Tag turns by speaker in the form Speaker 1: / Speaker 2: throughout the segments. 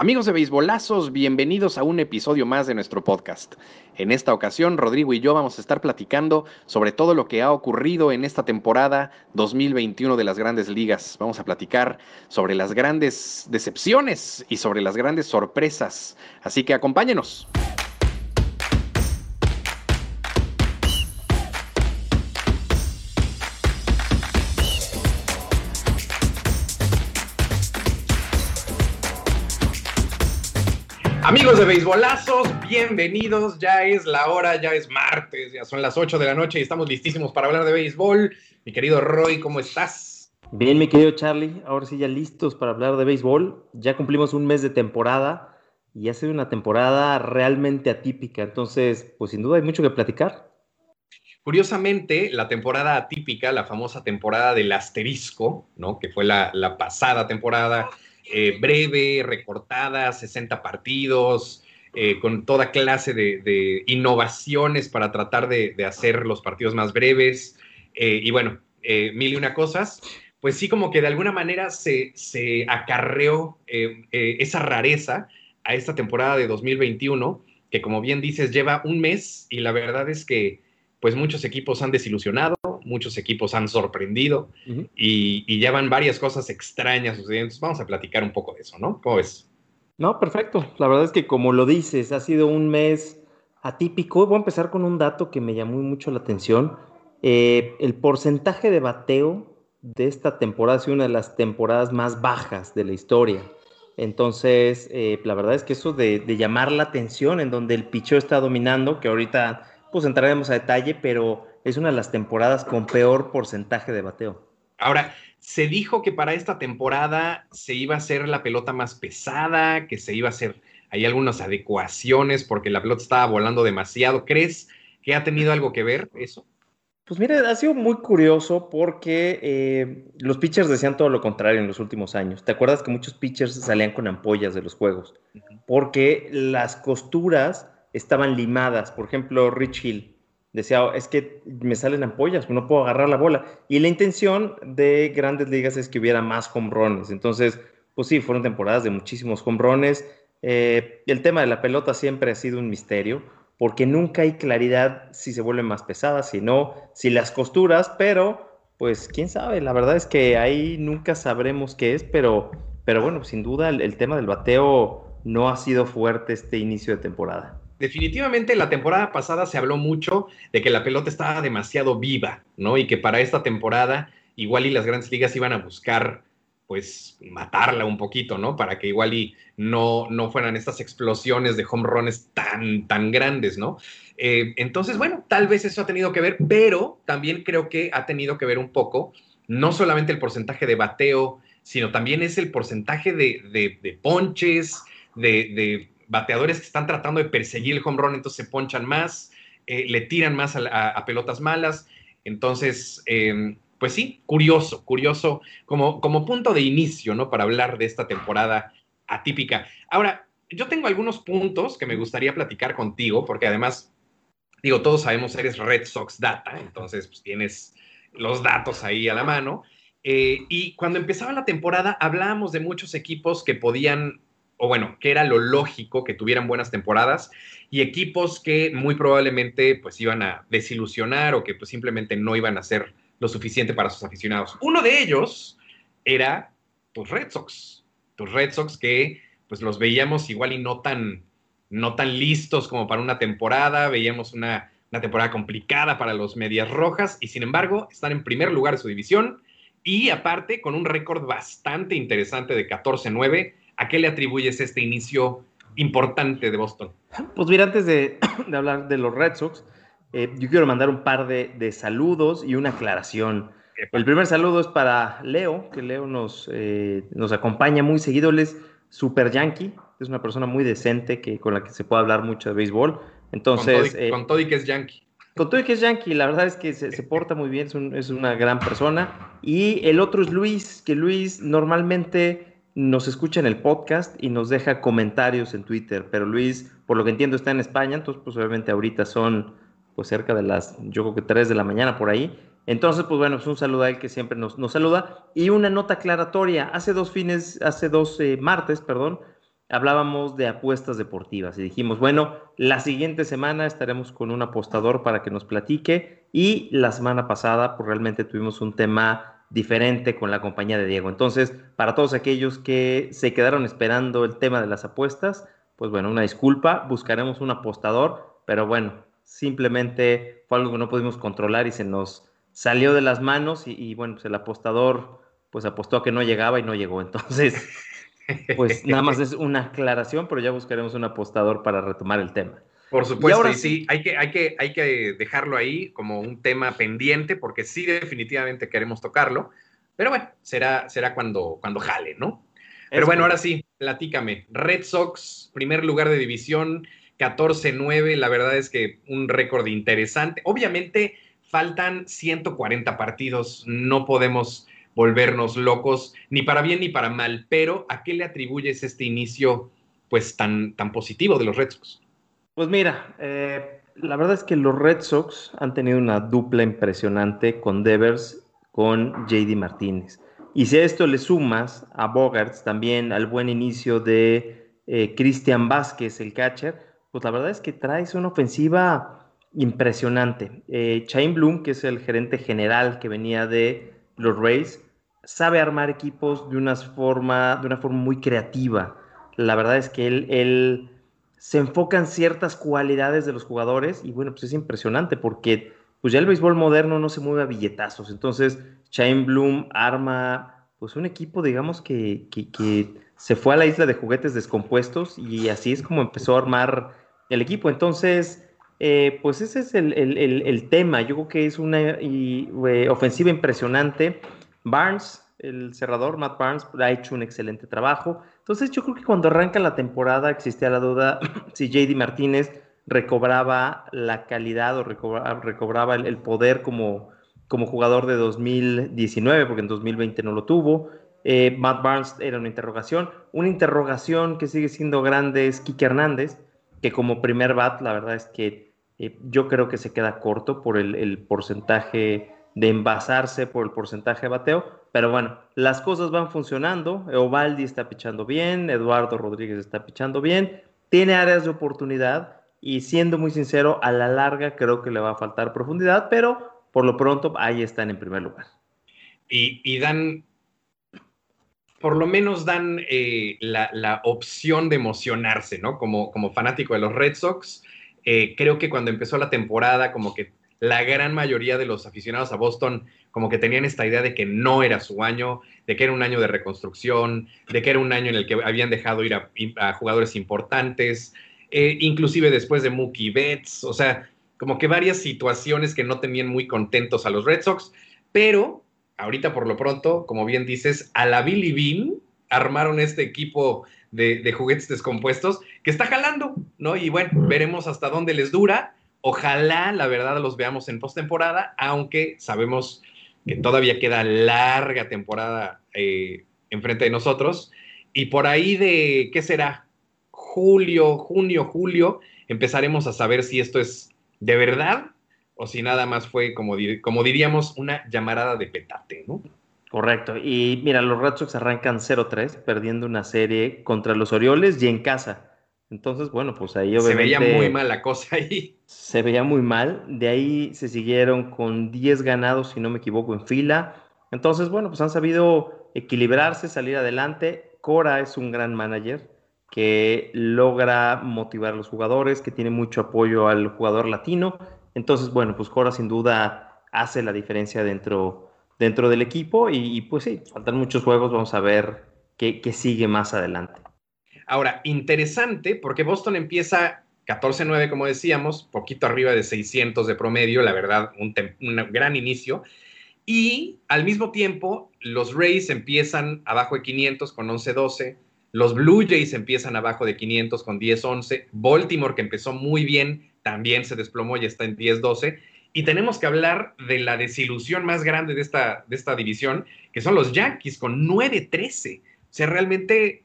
Speaker 1: Amigos de Beisbolazos, bienvenidos a un episodio más de nuestro podcast. En esta ocasión, Rodrigo y yo vamos a estar platicando sobre todo lo que ha ocurrido en esta temporada 2021 de las grandes ligas. Vamos a platicar sobre las grandes decepciones y sobre las grandes sorpresas. Así que acompáñenos. Amigos de Beisbolazos, bienvenidos. Ya es la hora, ya es martes, ya son las 8 de la noche y estamos listísimos para hablar de béisbol. Mi querido Roy, ¿cómo estás?
Speaker 2: Bien, mi querido Charlie, ahora sí ya listos para hablar de béisbol. Ya cumplimos un mes de temporada y ha sido una temporada realmente atípica, entonces, pues sin duda hay mucho que platicar.
Speaker 1: Curiosamente, la temporada atípica, la famosa temporada del asterisco, ¿no? Que fue la, la pasada temporada eh, breve, recortada, 60 partidos, eh, con toda clase de, innovaciones para tratar de, hacer los partidos más breves. Eh, y bueno, mil y una cosas. Pues sí, como que de alguna manera se, se acarreó esa rareza a esta temporada de 2021, que como bien dices, lleva un mes y la verdad es que pues muchos equipos han desilusionado, muchos equipos han sorprendido y, ya van varias cosas extrañas sucediendo. vamos a platicar un poco de eso, ¿no? ¿Cómo ves?
Speaker 2: No, perfecto. La verdad es que como lo dices, ha sido un mes atípico. Voy a empezar con un dato que me llamó mucho la atención. Eh, el porcentaje de bateo de esta temporada ha sido una de las temporadas más bajas de la historia. Entonces, eh, la verdad es que eso de, de, llamar la atención en donde el picheo está dominando, que ahorita pues entraremos a detalle, pero es una de las temporadas con peor porcentaje de bateo.
Speaker 1: Ahora, se dijo que para esta temporada se iba a hacer la pelota más pesada, que se iba a hacer hay algunas adecuaciones porque la pelota estaba volando demasiado. ¿Crees que ha tenido algo que ver eso?
Speaker 2: Pues mire, ha sido muy curioso porque eh, los pitchers decían todo lo contrario en los últimos años. ¿Te acuerdas que muchos pitchers salían con ampollas de los juegos? Porque las costuras estaban limadas. Por ejemplo, Rich Hill decía, es que me salen ampollas, no puedo agarrar la bola. Y la intención de grandes ligas es que hubiera más home runs. Entonces, pues sí, fueron temporadas de muchísimos home runs. Eh, el tema de la pelota siempre ha sido un misterio, porque nunca hay claridad si se vuelve más pesada, si no, si las costuras, pero pues quién sabe, la verdad es que ahí nunca sabremos qué es, pero, pero bueno, sin duda el tema del bateo no ha sido fuerte este inicio de temporada
Speaker 1: definitivamente la temporada pasada se habló mucho de que la pelota estaba demasiado viva, ¿no? Y que para esta temporada igual y las grandes ligas iban a buscar pues matarla un poquito, ¿no? Para que igual y no, no fueran estas explosiones de home runs tan, tan grandes, ¿no? Eh, entonces, bueno, tal vez eso ha tenido que ver, pero también creo que ha tenido que ver un poco, no solamente el porcentaje de bateo, sino también es el porcentaje de, de ponches, de, bateadores que están tratando de perseguir el home run, entonces se ponchan más, eh, le tiran más a, pelotas malas. Entonces, em, pues sí, curioso, curioso como, como punto de inicio, ¿no? Para hablar de esta temporada atípica. Ahora, yo tengo algunos puntos que me gustaría platicar contigo, porque además, digo, todos sabemos, eres Red Sox Data, entonces pues, tienes los datos ahí a la mano. Eh, y cuando empezaba la temporada hablábamos de muchos equipos que podían o bueno, que era lo lógico que tuvieran buenas temporadas y equipos que muy probablemente pues iban a desilusionar o que pues simplemente no iban a ser lo suficiente para sus aficionados. Uno de ellos era tus Red Sox, tus Red Sox que pues los veíamos igual y no tan, no tan listos como para una temporada, veíamos una, una temporada complicada para los Medias Rojas y sin embargo están en primer lugar de su división y aparte con un récord bastante interesante de 14-9 ¿A qué le atribuyes este inicio importante de Boston?
Speaker 2: Pues mira, antes de, hablar de los Red Sox, eh, yo quiero mandar un par de, saludos y una aclaración. El primer saludo es para Leo, que Leo nos, eh, nos acompaña muy seguido. Él es super yankee, es una persona muy decente que, con la que se puede hablar mucho de béisbol. Entonces,
Speaker 1: con todo, y, que es yankee.
Speaker 2: Con todo y que es yankee, la verdad es que se, se porta muy bien, es, es, una gran persona. Y el otro es Luis, que Luis normalmente nos escucha en el podcast y nos deja comentarios en Twitter. Pero Luis, por lo que entiendo, está en España, entonces pues obviamente ahorita son pues cerca de las, yo creo que 3 de la mañana por ahí. Entonces, pues bueno, es pues, un saludo a él que siempre nos, nos saluda. Y una nota aclaratoria, hace dos fines, hace dos eh, martes, perdón, hablábamos de apuestas deportivas y dijimos, bueno, la siguiente semana estaremos con un apostador para que nos platique y la semana pasada pues realmente tuvimos un tema diferente con la compañía de Diego. Entonces, para todos aquellos que se quedaron esperando el tema de las apuestas, pues bueno, una disculpa, buscaremos un apostador, pero bueno, simplemente fue algo que no pudimos controlar y se nos salió de las manos y, bueno, pues el apostador pues apostó a que no llegaba y no llegó. Entonces, pues nada más es una aclaración, pero ya buscaremos un apostador para retomar el tema.
Speaker 1: Por supuesto, y, sí, hay que, hay, que, hay que dejarlo ahí como un tema pendiente, porque sí definitivamente queremos tocarlo, pero bueno, será, será cuando, cuando jale, ¿no? Pero bueno, ahora sí, platícame. Red Sox, primer lugar de división, 14-9, la verdad es que un récord interesante. Obviamente faltan 140 partidos, no podemos volvernos locos, ni para bien ni para mal, pero ¿a qué le atribuyes este inicio pues tan, tan positivo de los Red Sox?
Speaker 2: Pues mira, eh, la verdad es que los Red Sox han tenido una dupla impresionante con Devers, con JD Martínez. Y si a esto le sumas a Bogarts también al buen inicio de eh, Cristian Vázquez, el catcher, pues la verdad es que traes una ofensiva impresionante. Eh, Bloom, que es el gerente general que venía de los Rays, sabe armar equipos de una forma, de una forma muy creativa. La verdad es que él, él se enfocan ciertas cualidades de los jugadores y bueno, pues es impresionante porque pues ya el béisbol moderno no se mueve a billetazos. Entonces, Chain Bloom arma pues un equipo, digamos, que, que, se fue a la isla de juguetes descompuestos y así es como empezó a armar el equipo. Entonces, eh, pues ese es el, tema. Yo creo que es una eh, ofensiva impresionante. Barnes, el cerrador, Matt Barnes, ha hecho un excelente trabajo. Entonces yo creo que cuando arranca la temporada existía la duda si JD Martínez recobraba la calidad o recobraba, el, poder como, como jugador de 2019, porque en 2020 no lo tuvo. Eh, Matt Barnes era una interrogación. Una interrogación que sigue siendo grande es Kike Hernández, que como primer bat, la verdad es que eh, yo creo que se queda corto por el, el porcentaje de envasarse, por el porcentaje de bateo pero bueno, las cosas van funcionando. Eovaldi está pichando bien, Eduardo Rodríguez está pichando bien, tiene áreas de oportunidad y siendo muy sincero, a la larga creo que le va a faltar profundidad, pero por lo pronto ahí están en primer lugar.
Speaker 1: Y, dan, por lo menos dan eh, la, opción de emocionarse, ¿no? Como, como fanático de los Red Sox, eh, creo que cuando empezó la temporada, como que la gran mayoría de los aficionados a Boston como que tenían esta idea de que no era su año, de que era un año de reconstrucción, de que era un año en el que habían dejado ir a, jugadores importantes, eh, inclusive después de Mookie Betts, o sea, como que varias situaciones que no tenían muy contentos a los Red Sox, pero ahorita por lo pronto, como bien dices, a la Billy Bean armaron este equipo de, de juguetes descompuestos que está jalando, ¿no? Y bueno, veremos hasta dónde les dura. Ojalá, la verdad, los veamos en postemporada, aunque sabemos que todavía queda larga temporada eh, enfrente de nosotros. Y por ahí de, ¿qué será? Julio, junio, julio, empezaremos a saber si esto es de verdad o si nada más fue, como, como diríamos, una llamarada de petate, ¿no?
Speaker 2: Correcto. Y mira, los Red Sox arrancan 0-3, perdiendo una serie contra los Orioles y en casa. Entonces, bueno, pues ahí
Speaker 1: obviamente... Se veía muy mal la cosa ahí.
Speaker 2: Se veía muy mal. De ahí se siguieron con 10 ganados, si no me equivoco, en fila. Entonces, bueno, pues han sabido equilibrarse, salir adelante. Cora es un gran manager que logra motivar a los jugadores, que tiene mucho apoyo al jugador latino. Entonces, bueno, pues Cora sin duda hace la diferencia dentro, dentro del equipo y, pues sí, faltan muchos juegos, vamos a ver qué sigue más adelante.
Speaker 1: Ahora, interesante porque Boston empieza 14-9, como decíamos, poquito arriba de 600 de promedio, la verdad, un, gran inicio. Y al mismo tiempo, los Rays empiezan abajo de 500 con 11-12. Los Blue Jays empiezan abajo de 500 con 10-11. Baltimore, que empezó muy bien, también se desplomó y está en 10-12. Y tenemos que hablar de la desilusión más grande de esta, de esta división, que son los Yankees con 9-13. O sea, realmente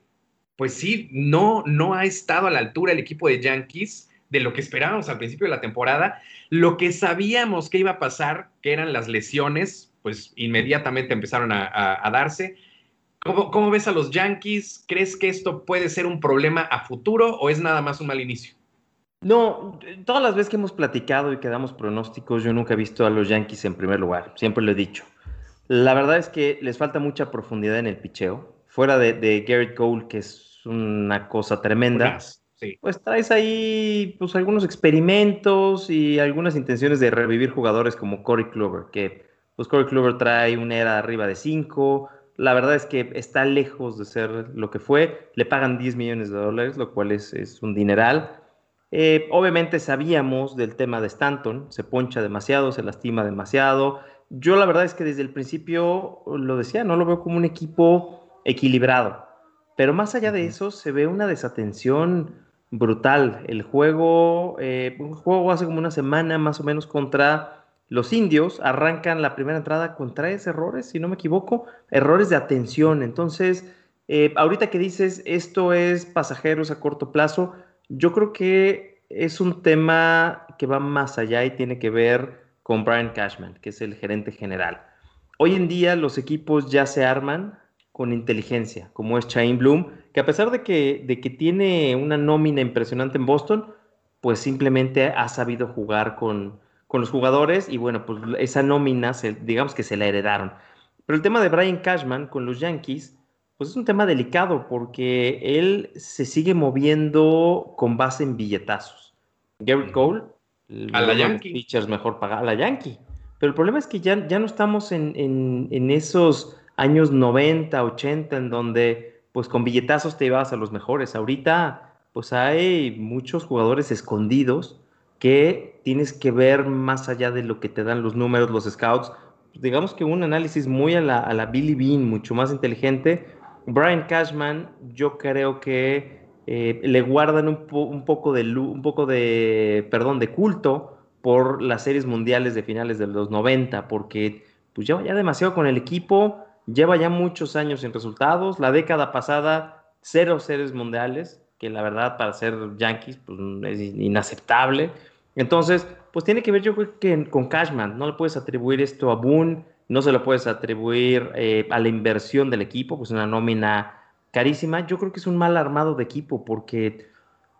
Speaker 1: pues sí, no, no ha estado a la altura el equipo de Yankees de lo que esperábamos al principio de la temporada. Lo que sabíamos que iba a pasar, que eran las lesiones, pues inmediatamente empezaron a, darse. ¿Cómo, ves a los Yankees? ¿Crees que esto puede ser un problema a futuro o es nada más un mal inicio?
Speaker 2: No, todas las veces que hemos platicado y que damos pronósticos, yo nunca he visto a los Yankees en primer lugar, siempre lo he dicho. La verdad es que les falta mucha profundidad en el picheo. Fuera de, Garrett Cole, que es una cosa tremenda, pues traes ahí pues, algunos experimentos y algunas intenciones de revivir jugadores como Corey Kluber, que pues Corey Kluber trae una era arriba de 5. La verdad es que está lejos de ser lo que fue. Le pagan 10 millones de dólares, lo cual es, es un dineral. Eh, obviamente sabíamos del tema de Stanton, se poncha demasiado, se lastima demasiado. Yo la verdad es que desde el principio lo decía, no lo veo como un equipo equilibrado. Pero más allá de eso, se ve una desatención brutal. El juego, eh, un juego hace como una semana más o menos contra los indios, arrancan la primera entrada con tres errores, si no me equivoco, errores de atención. Entonces, eh, ahorita que dices esto es pasajeros a corto plazo, yo creo que es un tema que va más allá y tiene que ver con Brian Cashman, que es el gerente general. Hoy en día los equipos ya se arman con inteligencia, como es Chain Bloom, que a pesar de que, de que tiene una nómina impresionante en Boston, pues simplemente ha sabido jugar con, los jugadores y bueno, pues esa nómina, digamos que se la heredaron. Pero el tema de Brian Cashman con los Yankees, pues es un tema delicado porque él se sigue moviendo con base en billetazos. Garrett Cole,
Speaker 1: a la Yankee.
Speaker 2: Pitchers mejor pagar a la Yankee. Pero el problema es que ya, ya no estamos en, en, en esos años 90, 80, en donde pues con billetazos te ibas a los mejores. Ahorita pues hay muchos jugadores escondidos que tienes que ver más allá de lo que te dan los números, los scouts. Digamos que un análisis muy a la, a la Billy Bean, mucho más inteligente. Brian Cashman, yo creo que eh, le guardan un, un, poco de, un poco de, perdón, de culto por las series mundiales de finales de los 90, porque pues lleva ya demasiado con el equipo, lleva ya muchos años sin resultados. La década pasada, cero series mundiales, que la verdad para ser Yankees pues, es inaceptable. Entonces, pues tiene que ver yo creo que con Cashman. No le puedes atribuir esto a Boone, no se lo puedes atribuir eh, a la inversión del equipo, pues una nómina carísima. Yo creo que es un mal armado de equipo porque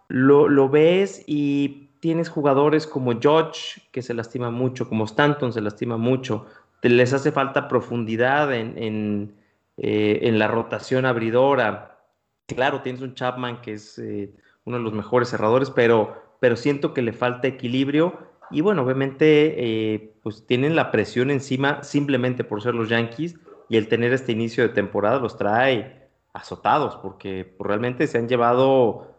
Speaker 2: lo, lo ves y tienes jugadores como George, que se lastima mucho, como Stanton se lastima mucho, les hace falta profundidad en, eh, la rotación abridora. Claro, tienes un Chapman que es eh, uno de los mejores cerradores, pero, pero siento que le falta equilibrio. Y bueno, obviamente, eh, pues tienen la presión encima simplemente por ser los Yankees y el tener este inicio de temporada los trae azotados porque pues, realmente se han llevado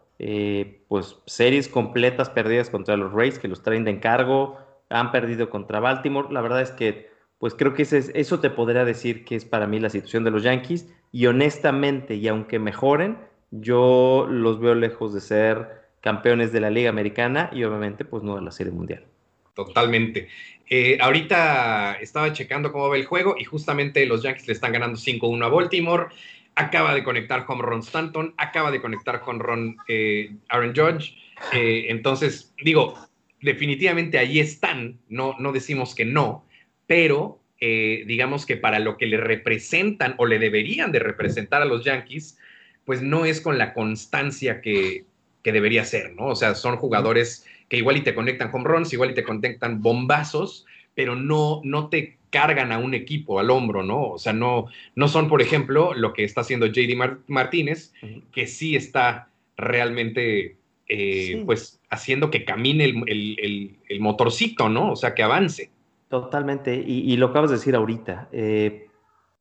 Speaker 2: pues series completas perdidas contra los Rays que los traen de encargo, han perdido contra Baltimore. La verdad es que pues creo que eso te podría decir que es para mí la situación de los Yankees. Y honestamente, y aunque mejoren, yo los veo lejos de ser campeones de la Liga Americana y obviamente pues no de la Serie Mundial.
Speaker 1: Totalmente. Eh, ahorita estaba checando cómo va el juego y justamente los Yankees le están ganando 5-1 a Baltimore. Acaba de conectar con Ron Stanton, acaba de conectar con Ron eh, Aaron Judge. Eh, entonces, digo, definitivamente ahí están, no, no decimos que no, pero eh, digamos que para lo que le representan o le deberían de representar a los Yankees, pues no es con la constancia que, debería ser, ¿no? O sea, son jugadores que igual y te conectan home runs, igual y te conectan bombazos, pero no, no te cargan a un equipo al hombro, ¿no? O sea, no, no son, por ejemplo, lo que está haciendo JD Martínez, que sí está realmente, eh, pues, haciendo que camine el, motorcito, ¿no? O sea, que avance.
Speaker 2: Totalmente, y, lo acabas de decir ahorita. Eh,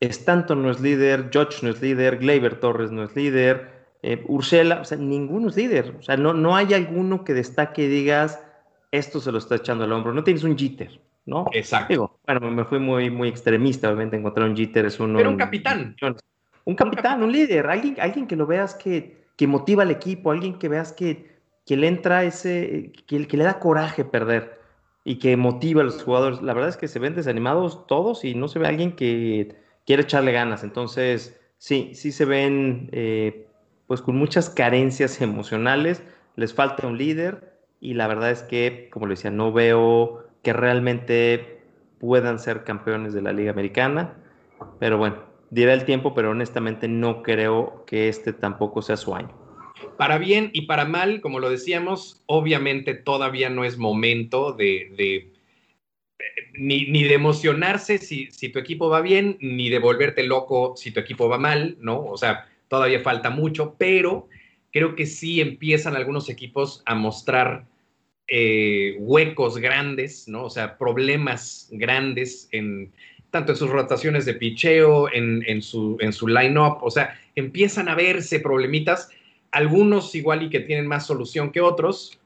Speaker 2: Stanton no es líder, George no es líder, Gleyber Torres no es líder, eh, Ursela, o sea, ninguno es líder. O sea, no, no hay alguno que destaque y digas, esto se lo está echando al hombro. No tienes un jitter, ¿no?
Speaker 1: Exacto.
Speaker 2: bueno, me fui muy, muy extremista, obviamente, encontrar un jitter es uno.
Speaker 1: Pero un capitán.
Speaker 2: Un, capitán, un líder, alguien, alguien que lo veas que, que motiva al equipo, alguien que veas que, que le entra ese, que, que le da coraje perder y que motiva a los jugadores. La verdad es que se ven desanimados todos y no se ve alguien que quiere echarle ganas. Entonces, sí, sí se ven eh, pues con muchas carencias emocionales. Les falta un líder y la verdad es que, como le decía, no veo que realmente puedan ser campeones de la Liga Americana. Pero bueno, dirá el tiempo, pero honestamente no creo que este tampoco sea su año.
Speaker 1: Para bien y para mal, como lo decíamos, obviamente todavía no es momento de, ni, de emocionarse si, tu equipo va bien, ni de volverte loco si tu equipo va mal, ¿no? O sea, todavía falta mucho, pero creo que sí empiezan algunos equipos a mostrar eh, huecos grandes, ¿no? O sea, problemas grandes en tanto en sus rotaciones de picheo, en, su, en su line-up, o sea, empiezan a verse problemitas, algunos igual y que tienen más solución que otros,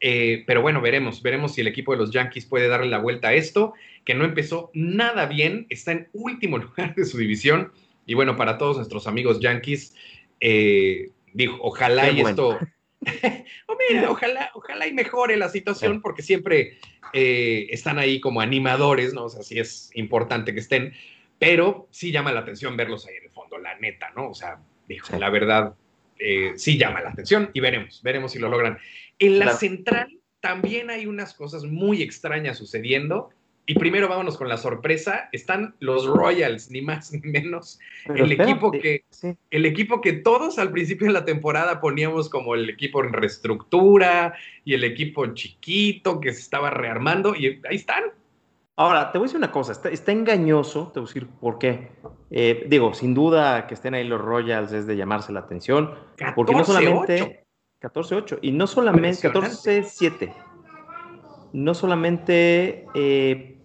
Speaker 1: eh, pero bueno, veremos, veremos si el equipo de los Yankees puede darle la vuelta a esto, que no empezó nada bien, está en último lugar de su división, y bueno, para todos nuestros amigos Yankees, eh, dijo, ojalá y esto oh, mira, ojalá, ojalá y mejore la situación, porque siempre eh, están ahí como animadores, ¿no? O sea, sí es importante que estén, pero sí llama la atención verlos ahí en el fondo, la neta, ¿no? O sea, dijo, la verdad, eh, sí llama la atención y veremos, veremos si lo logran. En la central también hay unas cosas muy extrañas sucediendo y primero vámonos con la sorpresa. Están los Royals, ni más ni menos. el, equipo que, el equipo que todos al principio de la temporada poníamos como el equipo en reestructura y el equipo chiquito que se estaba rearmando. Y ahí están.
Speaker 2: Ahora, te voy a decir una cosa. Está, engañoso, te voy a decir por qué. Eh, digo, sin duda que estén ahí los Royals es de llamarse la atención. porque no solamente. 14-8. Y no solamente. 14-7 no solamente eh,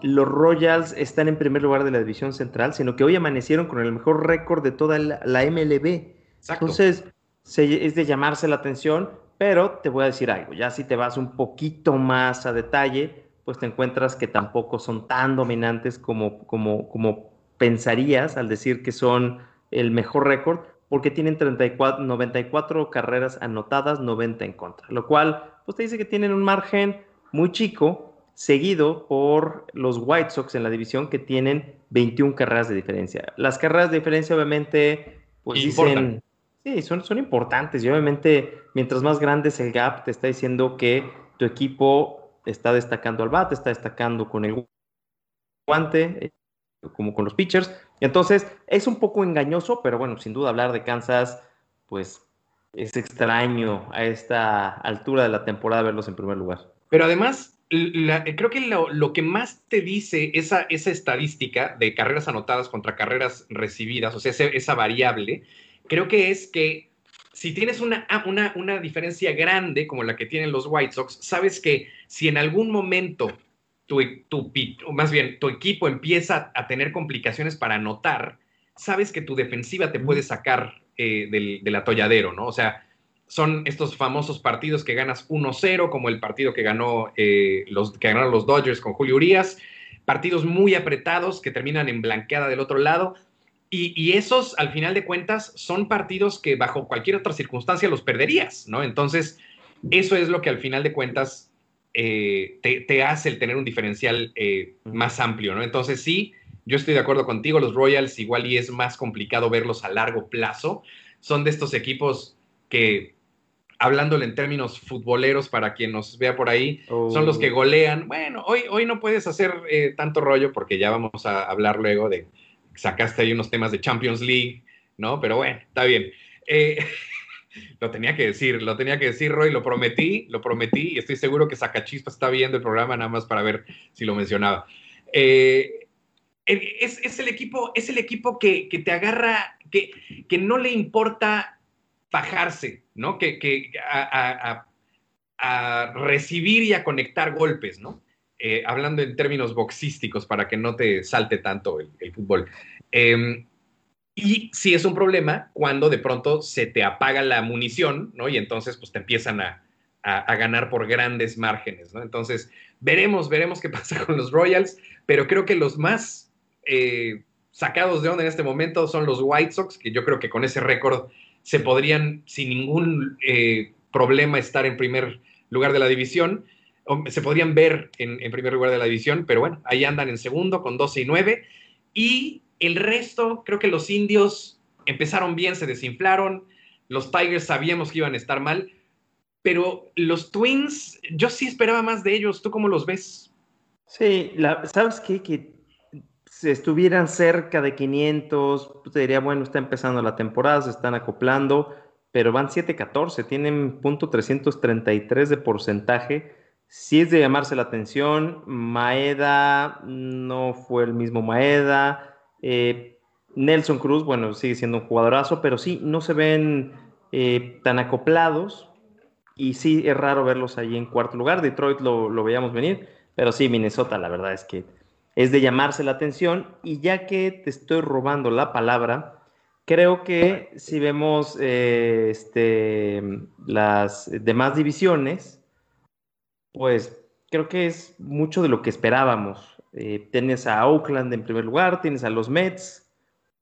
Speaker 2: los Royals están en primer lugar de la división central, sino que hoy amanecieron con el mejor récord de toda la, MLB. Entonces, es de llamarse la atención, pero te voy a decir algo, ya si te vas un poquito más a detalle, pues te encuentras que tampoco son tan dominantes como, como, como pensarías al decir que son el mejor récord, porque tienen 34, 94 carreras anotadas, 90 en contra, lo cual pues te dice que tienen un margen muy chico, seguido por los White Sox en la división que tienen 21 carreras de diferencia. Las carreras de diferencia obviamente pues dicen, sí, son, son importantes y obviamente mientras más grande es el gap te está diciendo que tu equipo está destacando al bat, está destacando con el guante, eh, como con los pitchers. Entonces es un poco engañoso, pero bueno, sin duda hablar de Kansas pues es extraño a esta altura de la temporada verlos en primer lugar.
Speaker 1: Pero además creo que lo, que más te dice esa, esa estadística de carreras anotadas contra carreras recibidas, o sea, esa, variable, creo que es que si tienes una, ah, una, una, diferencia grande como la que tienen los White Sox, sabes que si en algún momento tu, tu más bien tu equipo empieza a tener complicaciones para anotar, sabes que tu defensiva te puede sacar eh, del, del atolladero, ¿no? O sea, son estos famosos partidos que ganas 1-0, como el partido que, ganó, eh, los, que ganaron los Dodgers con Julio Urias, partidos muy apretados que terminan en blanqueada del otro lado. Y, esos, al final de cuentas, son partidos que bajo cualquier otra circunstancia los perderías, ¿no? Entonces, eso es lo que al final de cuentas eh, te, hace el tener un diferencial eh, más amplio, ¿no? Entonces, sí, yo estoy de acuerdo contigo, los Royals igual y es más complicado verlos a largo plazo. Son de estos equipos que hablándole en términos futboleros para quien nos vea por ahí, son los que oh. golean. Bueno, hoy, hoy no puedes hacer eh, tanto rollo porque ya vamos a hablar luego de, sacaste ahí unos temas de Champions League, ¿no? Pero bueno, está bien. Eh, lo tenía que decir, lo tenía que decir, Roy, lo prometí, lo prometí y estoy seguro que Sacachispa está viendo el programa nada más para ver si lo mencionaba. Eh, es, el equipo, es el equipo que, que te agarra, que, que no le importa bajarse, ¿no? Que, a, recibir y a conectar golpes, ¿no? Eh, hablando en términos boxísticos para que no te salte tanto el, fútbol. Em, y sí es un problema cuando de pronto se te apaga la munición, ¿no? Y entonces pues te empiezan a, ganar por grandes márgenes, ¿no? Entonces veremos, veremos qué pasa con los Royals, pero creo que los más eh, sacados de onda en este momento son los White Sox, que yo creo que con ese récord se podrían sin ningún eh, problema estar en primer lugar de la división, se podrían ver en, primer lugar de la división, pero bueno, ahí andan en segundo con 12 y 9. Y el resto, creo que los indios empezaron bien, se desinflaron, los Tigers sabíamos que iban a estar mal, pero los Twins, yo sí esperaba más de ellos, ¿tú cómo los ves?
Speaker 2: Sí, ¿sabes qué? Que si estuvieran cerca de 500, pues te diría, bueno, está empezando la temporada, se están acoplando, pero van 7-14, tienen punto .333 de porcentaje. Si es de llamarse la atención, Maeda no fue el mismo Maeda. Eh, Nelson Cruz, bueno, sigue siendo un jugadorazo, pero sí, no se ven eh, tan acoplados. Y sí, es raro verlos ahí en cuarto lugar. Detroit lo, lo veíamos venir, pero sí, Minnesota, la verdad es que es de llamarse la atención. Y ya que te estoy robando la palabra, creo que si vemos eh, este, las demás divisiones, pues creo que es mucho de lo que esperábamos. Eh, tienes a Oakland en primer lugar, tienes a los Mets,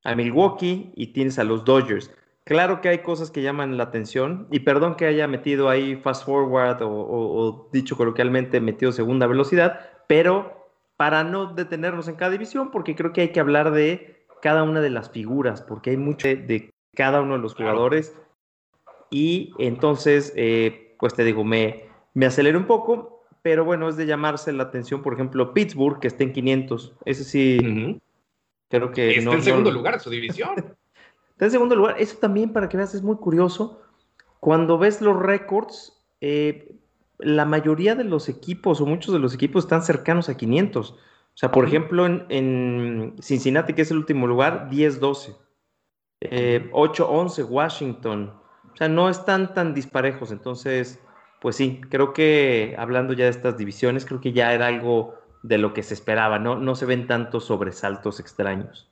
Speaker 2: a Milwaukee y tienes a los Dodgers. Claro que hay cosas que llaman la atención y perdón que haya metido ahí fast forward o, o dicho coloquialmente metido segunda velocidad, pero para no detenernos en cada división, porque creo que hay que hablar de cada una de las figuras, porque hay mucho de, cada uno de los jugadores. Y entonces, eh, pues te digo, me, me aceleré un poco, pero bueno, es de llamarse la atención, por ejemplo, Pittsburgh, que está en 500. Ese sí, creo que...
Speaker 1: Está en segundo lugar su división.
Speaker 2: está en segundo lugar. Eso también, para que veas, es muy curioso. Cuando ves los récords, eh, la mayoría de los equipos o muchos de los equipos están cercanos a 500. O sea, por ejemplo, en, Cincinnati, que es el último lugar, 10-12. 8-11 eh, Washington. O sea, no están tan disparejos. Entonces, pues sí, creo que hablando ya de estas divisiones, creo que ya era algo de lo que se esperaba. No, no se ven tantos sobresaltos extraños.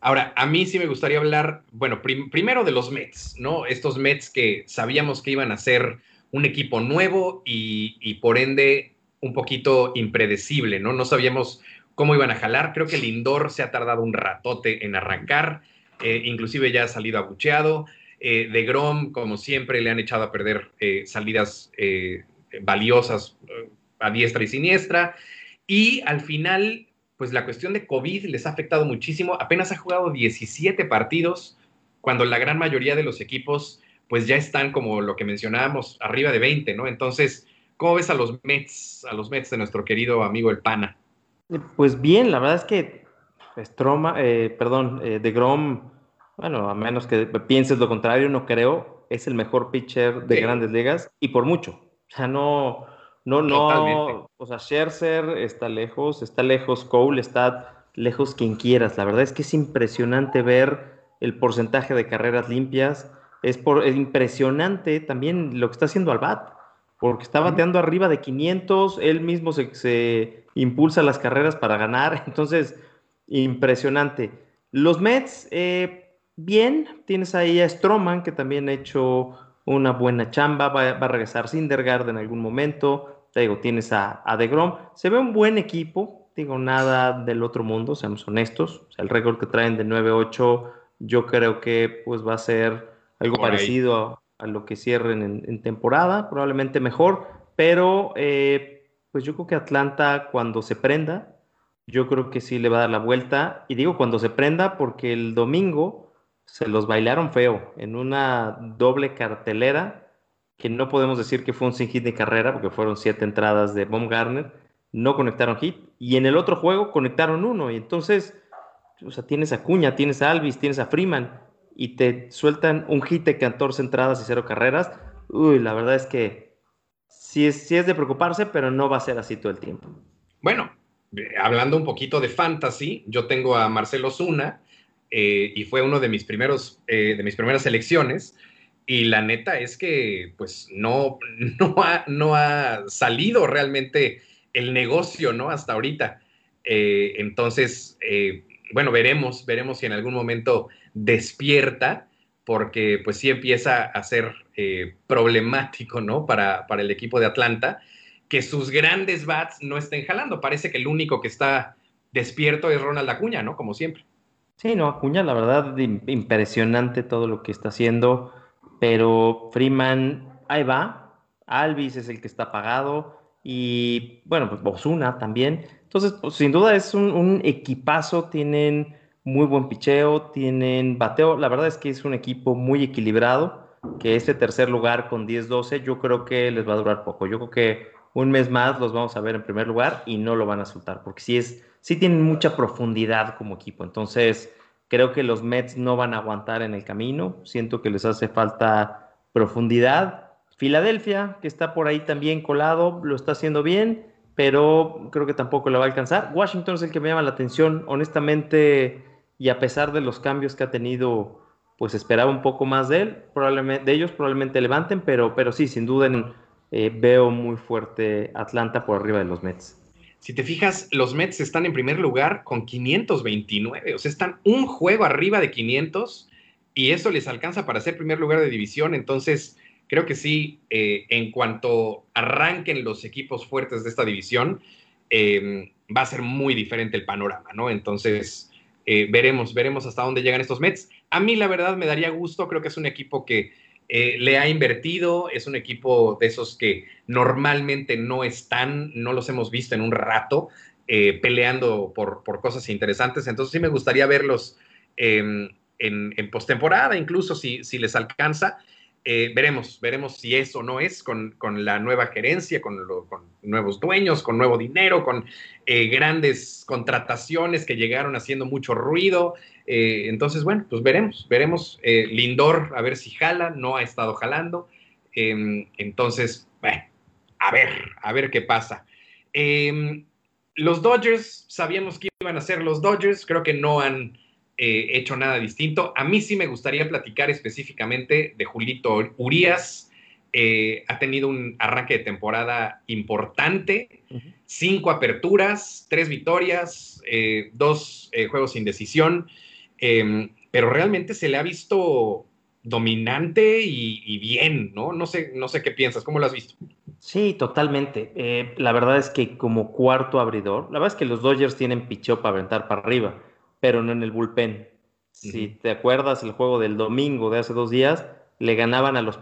Speaker 1: Ahora, a mí sí me gustaría hablar, bueno, primero de los Mets, ¿no? Estos Mets que sabíamos que iban a ser un equipo nuevo y, por ende un poquito impredecible, ¿no? No sabíamos cómo iban a jalar. Creo que el indoor se ha tardado un ratote en arrancar, eh, inclusive ya ha salido abucheado. Eh, de Grom, como siempre, le han echado a perder eh, salidas valiosas a diestra y siniestra. Y al final, pues la cuestión de COVID les ha afectado muchísimo. Apenas ha jugado 17 partidos, cuando la gran mayoría de los equipos pues ya están como lo que mencionábamos, arriba de 20, ¿no? Entonces, ¿cómo ves a los Mets, a los Mets de nuestro querido amigo el Pana?
Speaker 2: Pues bien, la verdad es que Stroma, eh, perdón, eh, de Grom, bueno, a menos que pienses lo contrario, no creo, es el mejor pitcher de grandes ligas y por mucho. O sea, no, no, no, o sea, Scherzer está lejos, está lejos Cole, está lejos quien quieras. La verdad es que es impresionante ver el porcentaje de carreras limpias, es, por, impresionante también lo que está haciendo Albat, porque está bateando arriba de 500, él mismo se, impulsa las carreras para ganar, entonces impresionante. Los Mets, eh, bien, tienes ahí a Stroman, que también ha hecho una buena chamba, va, a regresar Sindergaard en algún momento, te digo, tienes a, a DeGrom, se ve un buen equipo, digo, nada del otro mundo, seamos honestos, el récord que traen de 9-8, yo creo que pues va a ser algo parecido a, lo que cierren en, temporada, probablemente mejor, pero eh, pues yo creo que Atlanta cuando se prenda, yo creo que sí le va a dar la vuelta, y digo cuando se prenda porque el domingo se los bailaron feo en una doble cartelera que no podemos decir que fue un sin hit de carrera porque fueron siete entradas de Baumgartner, no conectaron hit, y en el otro juego conectaron uno, y entonces, o sea, tienes a Cuña, tienes a Alvis, tienes a Freeman, y te sueltan un hit de 14 entradas y cero carreras, uy, la verdad es que sí es, es de preocuparse, pero no va a ser así todo el tiempo.
Speaker 1: Bueno, eh, hablando un poquito de fantasy, yo tengo a Marcelo Zuna eh, y fue uno de mis primeros, eh, de mis primeras elecciones. Y la neta es que, pues, no, no, ha, no ha salido realmente el negocio, ¿no? Hasta ahorita. entonces, bueno, veremos, veremos si en algún momento despierta, porque pues sí empieza a ser eh, problemático, ¿no? Para, para el equipo de Atlanta, que sus grandes bats no estén jalando. Parece que el único que está despierto es Ronald Acuña, ¿no? Como siempre.
Speaker 2: Sí, no, Acuña, la verdad, impresionante todo lo que está haciendo, pero Freeman, ahí va, Alvis es el que está pagado y bueno, pues Bosuna también. Entonces, pues, sin duda es un, un equipazo, tienen muy buen picheo, tienen bateo. La verdad es que es un equipo muy equilibrado, que ese tercer lugar con 10-12 yo creo que les va a durar poco. Yo creo que un mes más los vamos a ver en primer lugar y no lo van a soltar, porque sí, es, sí tienen mucha profundidad como equipo. Entonces, creo que los Mets no van a aguantar en el camino. Siento que les hace falta profundidad. Filadelfia, que está por ahí también colado, lo está haciendo bien, pero creo que tampoco le va a alcanzar. Washington es el que me llama la atención, honestamente, y a pesar de los cambios que ha tenido, pues esperaba un poco más de él, probablemente, de ellos probablemente levanten, pero, pero sí, sin duda en, eh, veo muy fuerte Atlanta por arriba de los Mets.
Speaker 1: Si te fijas, los Mets están en primer lugar con 529, o sea, están un juego arriba de 500 y eso les alcanza para ser primer lugar de división. Entonces, creo que sí, eh, en cuanto arranquen los equipos fuertes de esta división, em, va a ser muy diferente el panorama, ¿no? Entonces, eh, veremos, veremos hasta dónde llegan estos Mets. A mí, la verdad, me daría gusto, creo que es un equipo que eh, le ha invertido, es un equipo de esos que normalmente no están, no los hemos visto en un rato, eh, peleando por, cosas interesantes. Entonces sí me gustaría verlos em, en, en postemporada, incluso si, si les alcanza. Eh, veremos, veremos si es o no es con, la nueva gerencia, con, nuevos dueños, con nuevo dinero, con eh, grandes contrataciones que llegaron haciendo mucho ruido. Eh, entonces, bueno, pues veremos, veremos. Lindor, a ver si jala, no ha estado jalando. Em, entonces, bueno, a ver, a ver qué pasa. Em, los Dodgers, sabíamos que iban a ser los Dodgers, creo que no han eh, hecho nada distinto. A mí sí me gustaría platicar específicamente de Julito Urias. Eh, ha tenido un arranque de temporada importante, cinco aperturas, tres victorias, eh, dos juegos sin decisión, em, pero realmente se le ha visto dominante y, bien, ¿no? No sé, no sé qué piensas, ¿cómo lo has visto?
Speaker 2: Sí, totalmente. la verdad es que como cuarto abridor, la verdad es que los Dodgers tienen pichó para aventar para arriba pero no en el bullpen. Si te acuerdas, el juego del domingo de hace dos días, le ganaban a los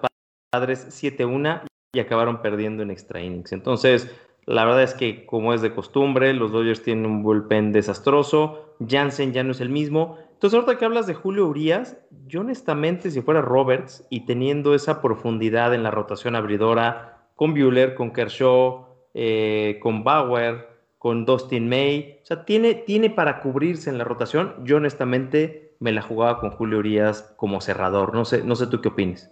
Speaker 2: padres 7-1 y acabaron perdiendo en extra innings. Entonces, la verdad es que, como es de costumbre, los Dodgers tienen un bullpen desastroso. Jansen ya no es el mismo. Entonces, ahorita que hablas de Julio Urias, yo honestamente, si fuera Roberts y teniendo esa profundidad en la rotación abridora con Bueller, con Kershaw, eh, con Bauer, con Dustin May. O sea, tiene, tiene para cubrirse en la rotación. Yo honestamente me la jugaba con Julio Urias como cerrador. No sé, no sé tú qué opinas.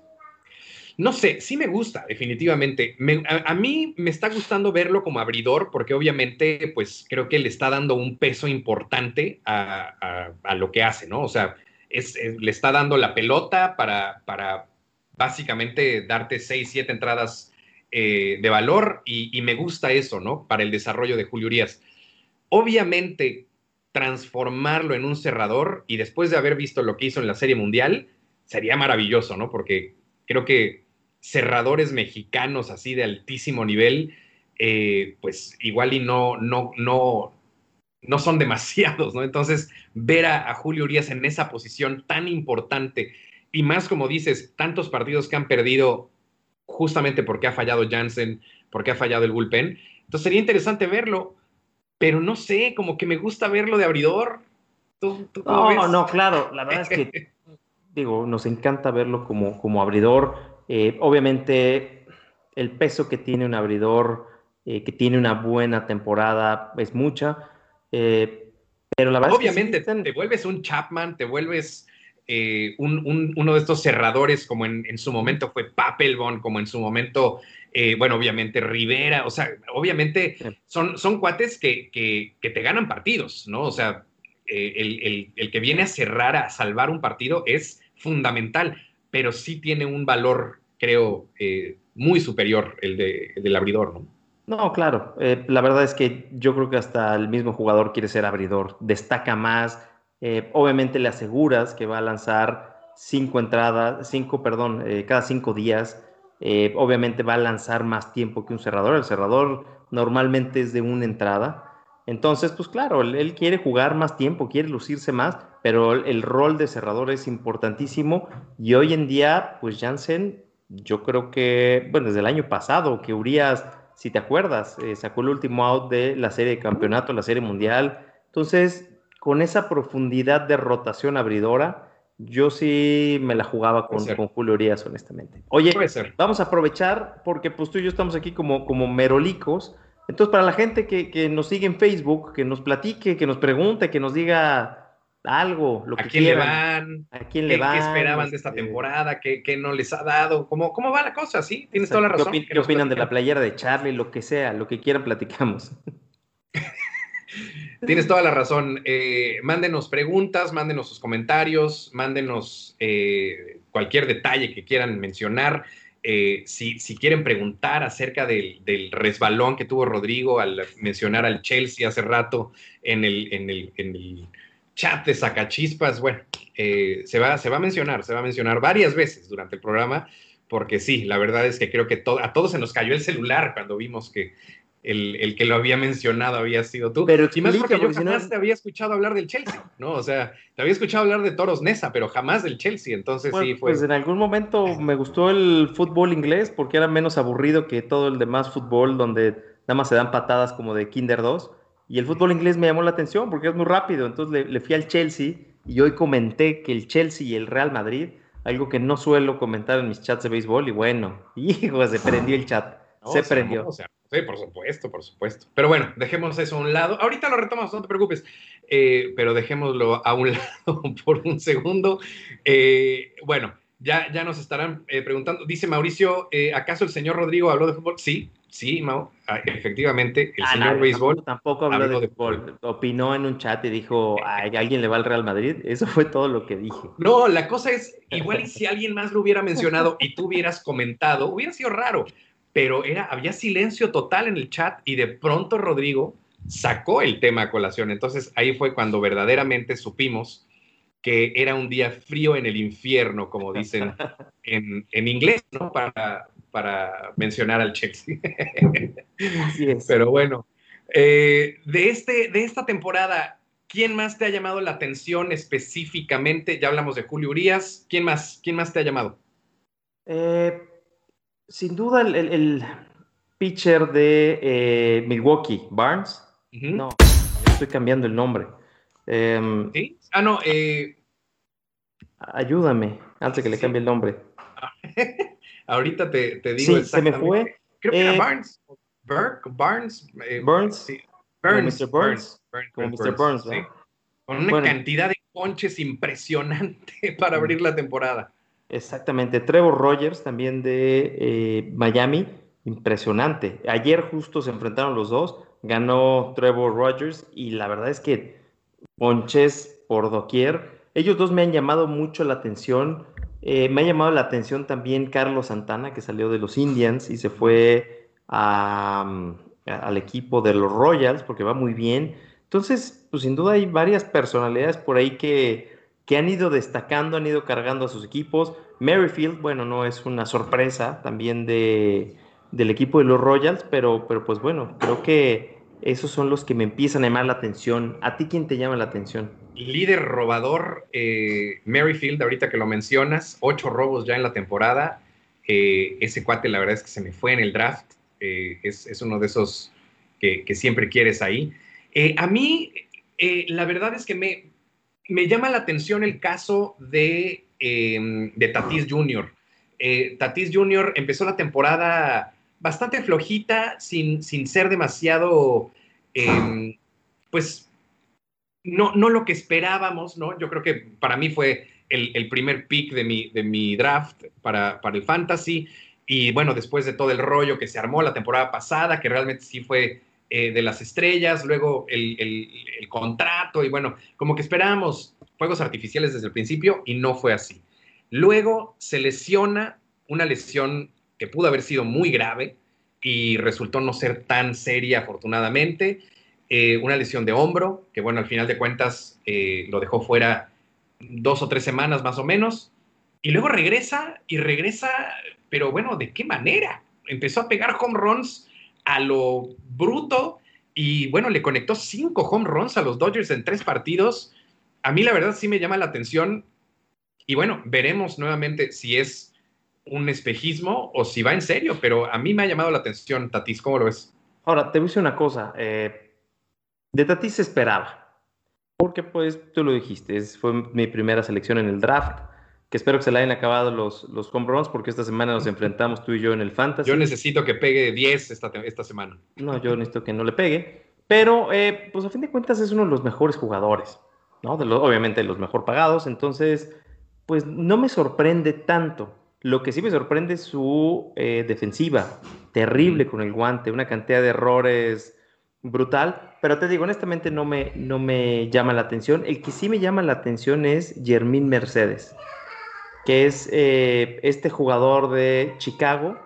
Speaker 1: No sé, sí me gusta, definitivamente. a, mí me está gustando verlo como abridor porque obviamente, pues creo que le está dando un peso importante a, lo que hace, ¿no? O sea, le está dando la pelota para, para básicamente darte seis, siete entradas eh, de valor y, me gusta eso, ¿no? Para el desarrollo de Julio Urias. Obviamente, transformarlo en un cerrador y después de haber visto lo que hizo en la Serie Mundial, sería maravilloso, ¿no? Porque creo que cerradores mexicanos así de altísimo nivel, eh, pues igual y no, no, no, no son demasiados, ¿no? Entonces, ver a, a Julio Urias en esa posición tan importante y más como dices, tantos partidos que han perdido justamente porque ha fallado Jansen, porque ha fallado el bullpen. Entonces sería interesante verlo, pero no sé, como que me gusta verlo de abridor.
Speaker 2: no, no, claro, la verdad es que, digo, nos encanta verlo como, como abridor. Eh, obviamente, el peso que tiene un abridor, eh, que tiene una buena temporada, es mucha. Eh, pero la verdad
Speaker 1: Obviamente, es que te vuelves un Chapman, te vuelves eh, uno de estos cerradores, como en, su momento fue Papelbon, como en su momento, eh, bueno, obviamente Rivera, o sea, obviamente son, son cuates que, te ganan partidos, ¿no? O sea, eh, el, que viene a cerrar, a salvar un partido es fundamental, pero sí tiene un valor, creo, muy superior el, de, del abridor, ¿no?
Speaker 2: No, claro. la verdad es que yo creo que hasta el mismo jugador quiere ser abridor. Destaca más, eh, obviamente le aseguras que va a lanzar cinco entradas, cinco, perdón, eh, cada cinco días. Eh, obviamente va a lanzar más tiempo que un cerrador. El cerrador normalmente es de una entrada. Entonces, pues claro, él, quiere jugar más tiempo, quiere lucirse más, pero el, rol de cerrador es importantísimo. Y hoy en día, pues Jansen, yo creo que, bueno, desde el año pasado, que Urias, si te acuerdas, sacó el último out de la serie de campeonato, la serie mundial. Entonces, con esa profundidad de rotación abridora, yo sí me la jugaba con, con Julio Urias, honestamente. Oye, vamos a aprovechar porque pues tú y yo estamos aquí como, como merolicos. Entonces, para la gente que, que nos sigue en Facebook, que nos platique, que nos pregunte, que nos diga algo, lo que
Speaker 1: ¿A quién
Speaker 2: le
Speaker 1: van?
Speaker 2: ¿A quién le
Speaker 1: van? ¿Qué esperaban de esta este, temporada? ¿Qué, ¿Qué, no les ha dado? ¿Cómo, cómo va la cosa? Sí, tienes toda la razón.
Speaker 2: ¿Qué, opinan de la playera de Charlie? Lo que sea, lo que quieran platicamos.
Speaker 1: tienes toda la razón. Eh, mándenos preguntas, mándenos sus comentarios, mándenos eh, cualquier detalle que quieran mencionar. Eh, si, si, quieren preguntar acerca del, resbalón que tuvo Rodrigo al mencionar al Chelsea hace rato en el, en el, en el chat de sacachispas, bueno, se, va, se va a mencionar, se va a mencionar varias veces durante el programa, porque sí, la verdad es que creo que a todos se nos cayó el celular cuando vimos que el, que lo había mencionado había sido tú.
Speaker 2: Pero
Speaker 1: y más porque yo jamás te había escuchado hablar del Chelsea, ¿no? O sea, te había escuchado hablar de Toros Nesa, pero jamás del Chelsea, entonces sí fue...
Speaker 2: Pues en algún momento me gustó el fútbol inglés porque era menos aburrido que todo el demás fútbol donde nada más se dan patadas como de Kinder 2 y el fútbol inglés me llamó la atención porque es muy rápido. Entonces le, fui al Chelsea y hoy comenté que el Chelsea y el Real Madrid, algo que no suelo comentar en mis chats de béisbol, y bueno, hijo, se prendió el chat. se prendió.
Speaker 1: Sí, por supuesto, por supuesto. Pero bueno, dejemos eso a un lado. Ahorita lo retomamos, no te preocupes. Eh, pero dejémoslo a un lado por un segundo. Eh, bueno, ya, ya nos estarán eh, preguntando. Dice Mauricio, ¿acaso el señor Rodrigo habló de fútbol? Sí, Sí, Mau, ah, efectivamente, el ah, señor béisbol.
Speaker 2: Tampoco, habló, de, fútbol. Opinó en un chat y dijo, ¿a alguien le va al Real Madrid? Eso fue todo lo que dije.
Speaker 1: No, la cosa es, igual y si alguien más lo hubiera mencionado y tú hubieras comentado, hubiera sido raro. Pero era, había silencio total en el chat y de pronto Rodrigo sacó el tema a colación. Entonces ahí fue cuando verdaderamente supimos que era un día frío en el infierno, como dicen en, en inglés, ¿no? Para, para mencionar al Chelsea. Pero bueno, eh, de, este, de esta temporada, ¿quién más te ha llamado la atención específicamente? Ya hablamos de Julio Urias. ¿Quién más, quién más te ha llamado?
Speaker 2: Eh, sin duda el, pitcher de eh, Milwaukee, Barnes. No, estoy cambiando el nombre.
Speaker 1: Em, ¿Sí? Ah, no.
Speaker 2: Ayúdame, antes que le cambie el nombre.
Speaker 1: Ahorita te, te digo
Speaker 2: sí, se me fue.
Speaker 1: Creo que era eh, Barnes. Burke, Barnes.
Speaker 2: Eh, Burns. Sí.
Speaker 1: Burns.
Speaker 2: Mr. Burns. Como Mr. Burns, sí.
Speaker 1: Con una cantidad de ponches impresionante para abrir la temporada.
Speaker 2: Exactamente. Trevor Rogers, también de eh, Miami, impresionante. Ayer justo se enfrentaron los dos, ganó Trevor Rogers y la verdad es que ponches por doquier. Ellos dos me han llamado mucho la atención eh, me ha llamado la atención también Carlos Santana, que salió de los Indians y se fue al equipo de los Royals, porque va muy bien. Entonces, pues sin duda hay varias personalidades por ahí que, que han ido destacando, han ido cargando a sus equipos. Merrifield, bueno, no es una sorpresa también de, del equipo de los Royals, pero, pero pues bueno, creo que esos son los que me empiezan a llamar la atención. ¿A ti quién te llama la atención?
Speaker 1: líder robador, eh, Merrifield, ahorita que lo mencionas, ocho robos ya en la temporada. Eh, ese cuate, la verdad es que se me fue en el draft. Eh, es, uno de esos que, siempre quieres ahí. a mí, la verdad es que me, me, llama la atención el caso de, em, de Tatis Jr. Tatis Jr. empezó la temporada bastante flojita, sin, sin ser demasiado, em, pues no, no lo que esperábamos, ¿no? Yo creo que para mí fue el, primer pick de mi, de mi draft para, para, el fantasy. Y bueno, después de todo el rollo que se armó la temporada pasada, que realmente sí fue eh, de las estrellas, luego el, el, contrato y bueno, como que esperábamos fuegos artificiales desde el principio y no fue así. Luego se lesiona una lesión que pudo haber sido muy grave y resultó no ser tan seria afortunadamente. Eh, una lesión de hombro, que bueno, al final de cuentas eh, lo dejó fuera dos o tres semanas más o menos, y luego regresa y regresa, pero bueno, ¿de qué manera? Empezó a pegar home runs a lo bruto y bueno, le conectó cinco home runs a los Dodgers en tres partidos. A mí la verdad sí me llama la atención y bueno, veremos nuevamente si es un espejismo o si va en serio, pero a mí me ha llamado la atención, Tatis, ¿cómo lo ves?
Speaker 2: Ahora, te voy a decir una cosa. Eh, de Tatis esperaba. Porque pues tú lo dijiste, fue mi primera selección en el draft, que espero que se la hayan acabado los, los home porque esta semana nos enfrentamos tú y yo en el Fantasy.
Speaker 1: Yo necesito que pegue 10 esta, esta semana.
Speaker 2: No, yo necesito que no le pegue, pero eh, pues a fin de cuentas es uno de los mejores jugadores, ¿no? De obviamente de los mejor pagados, entonces pues no me sorprende tanto. Lo que sí me sorprende es su eh, defensiva, terrible con el guante, una cantidad de errores brutal, pero te digo, honestamente no me, no me llama la atención. El que sí me llama la atención es Jermín Mercedes, que es eh, este jugador de Chicago,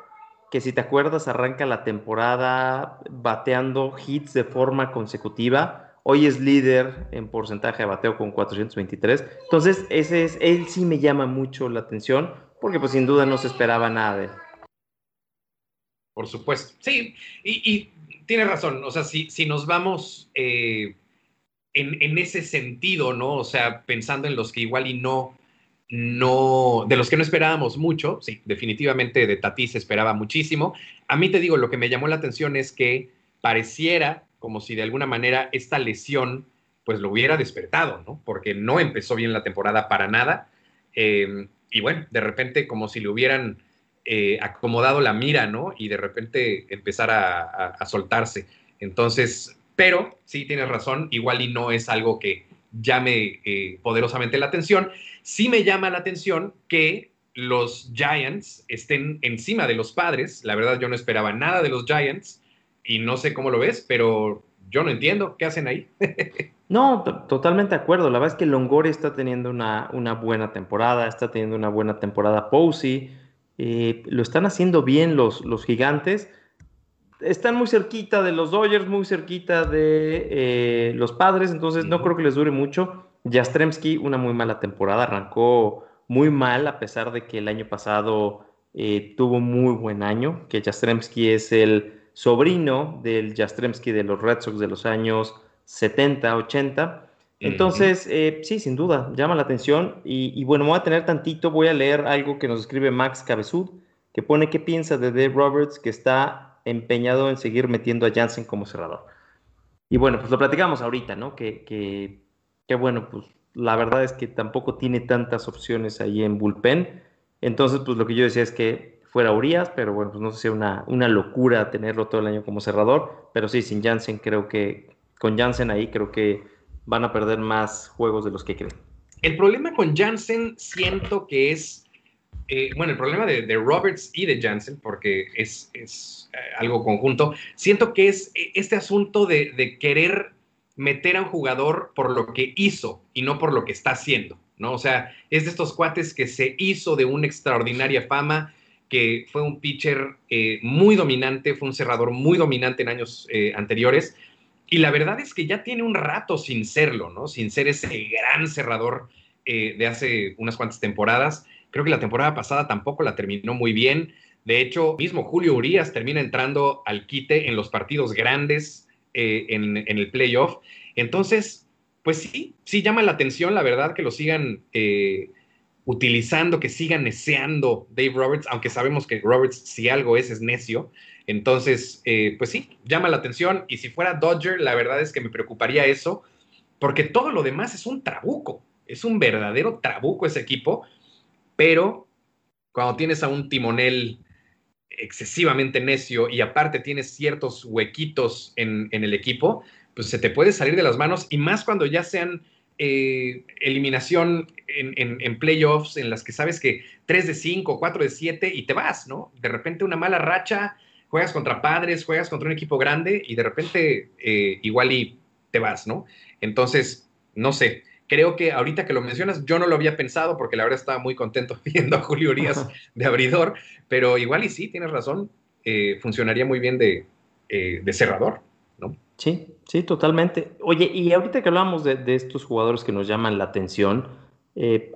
Speaker 2: que si te acuerdas arranca la temporada bateando hits de forma consecutiva. Hoy es líder en porcentaje de bateo con 423. Entonces, ese es, él sí me llama mucho la atención, porque pues sin duda no se esperaba nada de él.
Speaker 1: Por supuesto. Sí, y tiene razón, o sea, si, si nos vamos eh, en, ese sentido, ¿no? O sea, pensando en los que igual y no, no, de los que no esperábamos mucho, sí, definitivamente de Tati se esperaba muchísimo. A mí te digo, lo que me llamó la atención es que pareciera como si de alguna manera esta lesión pues lo hubiera despertado, ¿no? Porque no empezó bien la temporada para nada. Eh, y bueno, de repente como si le hubieran eh, acomodado la mira, ¿no? Y de repente empezar a, soltarse. Entonces, pero sí tienes razón, igual y no es algo que llame eh, poderosamente la atención. Sí me llama la atención que los Giants estén encima de los padres. La verdad, yo no esperaba nada de los Giants y no sé cómo lo ves, pero yo no entiendo qué hacen ahí.
Speaker 2: no, totalmente de acuerdo. La verdad es que Longoria está teniendo una, una buena temporada, está teniendo una buena temporada Posey. Eh, lo están haciendo bien los, los gigantes. Están muy cerquita de los Dodgers, muy cerquita de eh, los padres, entonces no creo que les dure mucho. Jastremski, una muy mala temporada, arrancó muy mal a pesar de que el año pasado eh, tuvo muy buen año, que Jastremski es el sobrino del Jastremski de los Red Sox de los años 70, 80. Entonces, eh, sí, sin duda, llama la atención. Y, bueno, me voy a tener tantito, voy a leer algo que nos escribe Max Cabezud, que pone qué piensa de Dave Roberts, que está empeñado en seguir metiendo a Jansen como cerrador. Y bueno, pues lo platicamos ahorita, ¿no? Que, bueno, pues la verdad es que tampoco tiene tantas opciones ahí en bullpen. Entonces, pues lo que yo decía es que fuera Urias, pero bueno, pues no sé si una, una locura tenerlo todo el año como cerrador. Pero sí, sin Jansen creo que, con Jansen ahí creo que van a perder más juegos de los que creen.
Speaker 1: El problema con Jansen siento que es, eh, bueno, el problema de, Roberts y de Jansen, porque es, es eh, algo conjunto, siento que es eh, este asunto de, querer meter a un jugador por lo que hizo y no por lo que está haciendo, ¿no? O sea, es de estos cuates que se hizo de una extraordinaria fama, que fue un pitcher muy dominante, fue un cerrador muy dominante en años anteriores, y la verdad es que ya tiene un rato sin serlo, ¿no? Sin ser ese gran cerrador eh, de hace unas cuantas temporadas. Creo que la temporada pasada tampoco la terminó muy bien. De hecho, mismo Julio Urias termina entrando al quite en los partidos grandes eh, en, el playoff. Entonces, pues sí, sí llama la atención, la verdad, que lo sigan eh, utilizando, que sigan neceando Dave Roberts, aunque sabemos que Roberts, si algo es, es necio. Entonces, eh, pues sí, llama la atención. Y si fuera Dodger, la verdad es que me preocuparía eso, porque todo lo demás es un trabuco, es un verdadero trabuco ese equipo, pero cuando tienes a un timonel excesivamente necio y aparte tienes ciertos huequitos en, el equipo, pues se te puede salir de las manos y más cuando ya sean eh, eliminación en, playoffs en las que sabes que 3 de 5, 4 de 7 y te vas, ¿no? De repente una mala racha juegas contra padres, juegas contra un equipo grande y de repente eh, igual y te vas, ¿no? Entonces, no sé, creo que ahorita que lo mencionas, yo no lo había pensado porque la verdad estaba muy contento viendo a Julio Urias de abridor, pero igual y sí, tienes razón, eh, funcionaría muy bien de, eh, de, cerrador, ¿no?
Speaker 2: Sí, sí, totalmente. Oye, y ahorita que hablamos de, de estos jugadores que nos llaman la atención,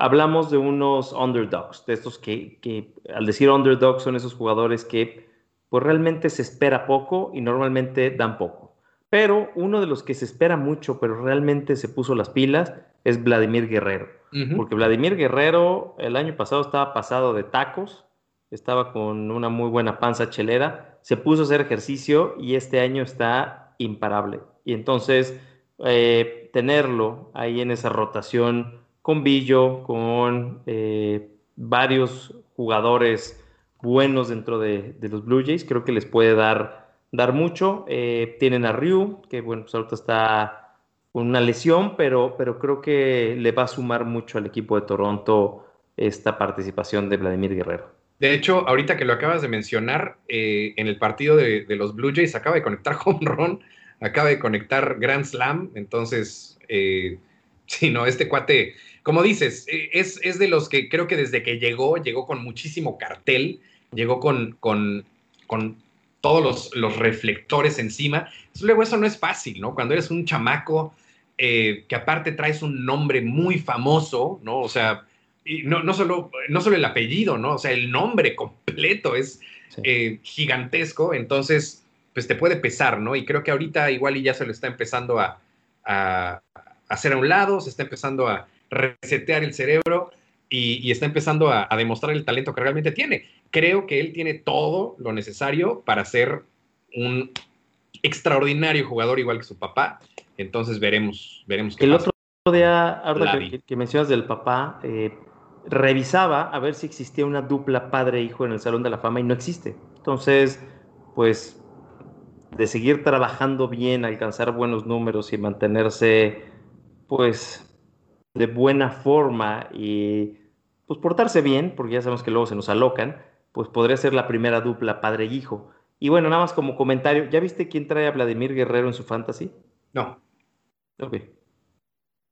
Speaker 2: hablamos de unos underdogs, de estos que, que al decir underdogs son esos jugadores que pues realmente se espera poco y normalmente dan poco. Pero uno de los que se espera mucho, pero realmente se puso las pilas, es Vladimir Guerrero. Porque Vladimir Guerrero el año pasado estaba pasado de tacos, estaba con una muy buena panza chelera, se puso a hacer ejercicio y este año está imparable. Y entonces, eh, tenerlo ahí en esa rotación con Billo, con eh, varios jugadores buenos dentro de, los Blue Jays, creo que les puede dar, dar mucho. Eh, tienen a Ryu, que bueno, pues ahorita está una lesión, pero, pero creo que le va a sumar mucho al equipo de Toronto esta participación de Vladimir Guerrero.
Speaker 1: De hecho, ahorita que lo acabas de mencionar, eh, en el partido de, los Blue Jays acaba de conectar home run, acaba de conectar Grand Slam, entonces, eh, si no, este cuate, como dices, eh, es, es, de los que creo que desde que llegó, llegó con muchísimo cartel, llegó con, con, con todos los, los, reflectores encima. luego eso no es fácil, ¿no? Cuando eres un chamaco que aparte traes un nombre muy famoso, ¿no? O sea, y no, no, solo, no solo el apellido, ¿no? O sea, el nombre completo es eh, gigantesco, entonces, pues te puede pesar, ¿no? Y creo que ahorita igual y ya se lo está empezando a, hacer a un lado, se está empezando a resetear el cerebro y, está empezando a, demostrar el talento que realmente tiene. Creo que él tiene todo lo necesario para ser un extraordinario jugador igual que su papá. Entonces veremos, veremos
Speaker 2: qué el Otro día, ahora que, mencionas del papá, eh, revisaba a ver si existía una dupla padre-hijo en el Salón de la Fama y no existe. Entonces, pues de seguir trabajando bien, alcanzar buenos números y mantenerse pues de buena forma y pues portarse bien, porque ya sabemos que luego se nos alocan, pues podría ser la primera dupla padre-hijo. Y bueno, nada más como comentario, ¿ya viste quién trae a Vladimir Guerrero en su fantasy?
Speaker 1: No.
Speaker 2: Ok.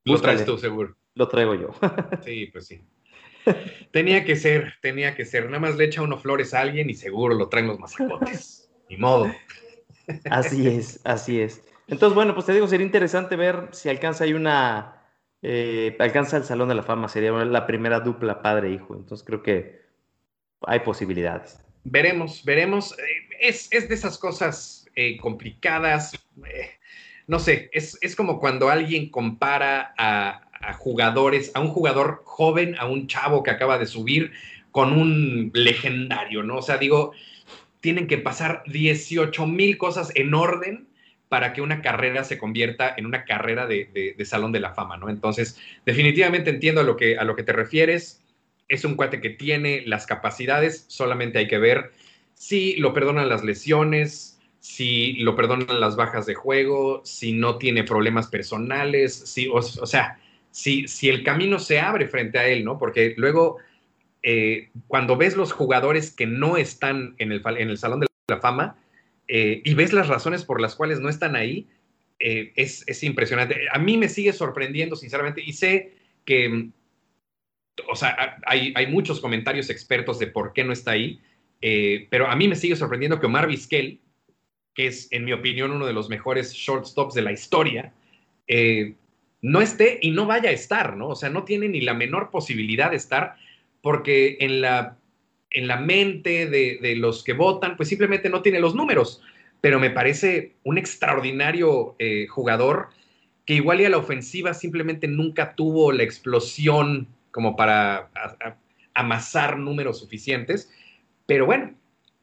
Speaker 1: Lo traes tú, seguro.
Speaker 2: Lo traigo yo.
Speaker 1: sí, pues sí. tenía que ser, tenía que ser. Nada más le echa uno flores a alguien y seguro lo traen los masacotes. Ni modo.
Speaker 2: así es, así es. Entonces, bueno, pues te digo, sería interesante ver si alcanza ahí una. Eh, alcanza el Salón de la Fama, sería la primera dupla padre-hijo. Entonces, creo que hay posibilidades.
Speaker 1: Veremos, veremos. Eh, es, de esas cosas eh, complicadas. no sé, es, es como cuando alguien compara a, jugadores, a un jugador joven, a un chavo que acaba de subir con un legendario, ¿no? O sea, digo, tienen que pasar 18 mil cosas en orden para que una carrera se convierta en una carrera de, Salón de la Fama, ¿no? Entonces, definitivamente entiendo a lo, que, a lo que te refieres. Es un cuate que tiene las capacidades, solamente hay que ver si lo perdonan las lesiones, si lo perdonan las bajas de juego, si no tiene problemas personales, si, o sea, si, si el camino se abre frente a él, ¿no? Porque luego, eh, cuando ves los jugadores que no están en el, en el Salón de la Fama eh, y ves las razones por las cuales no están ahí, eh, es, es, impresionante. A mí me sigue sorprendiendo, sinceramente, y sé que, o sea, hay, muchos comentarios expertos de por qué no está ahí, pero a mí me sigue sorprendiendo que Omar Vizquel, que es, en mi opinión, uno de los mejores shortstops de la historia, no esté y no vaya a estar, ¿no? O sea, no tiene ni la menor posibilidad de estar porque en la, en la mente de, los que votan, pues simplemente no tiene los números. Pero me parece un extraordinario eh, jugador que igual y a la ofensiva simplemente nunca tuvo la explosión como para amasar números suficientes. Pero bueno,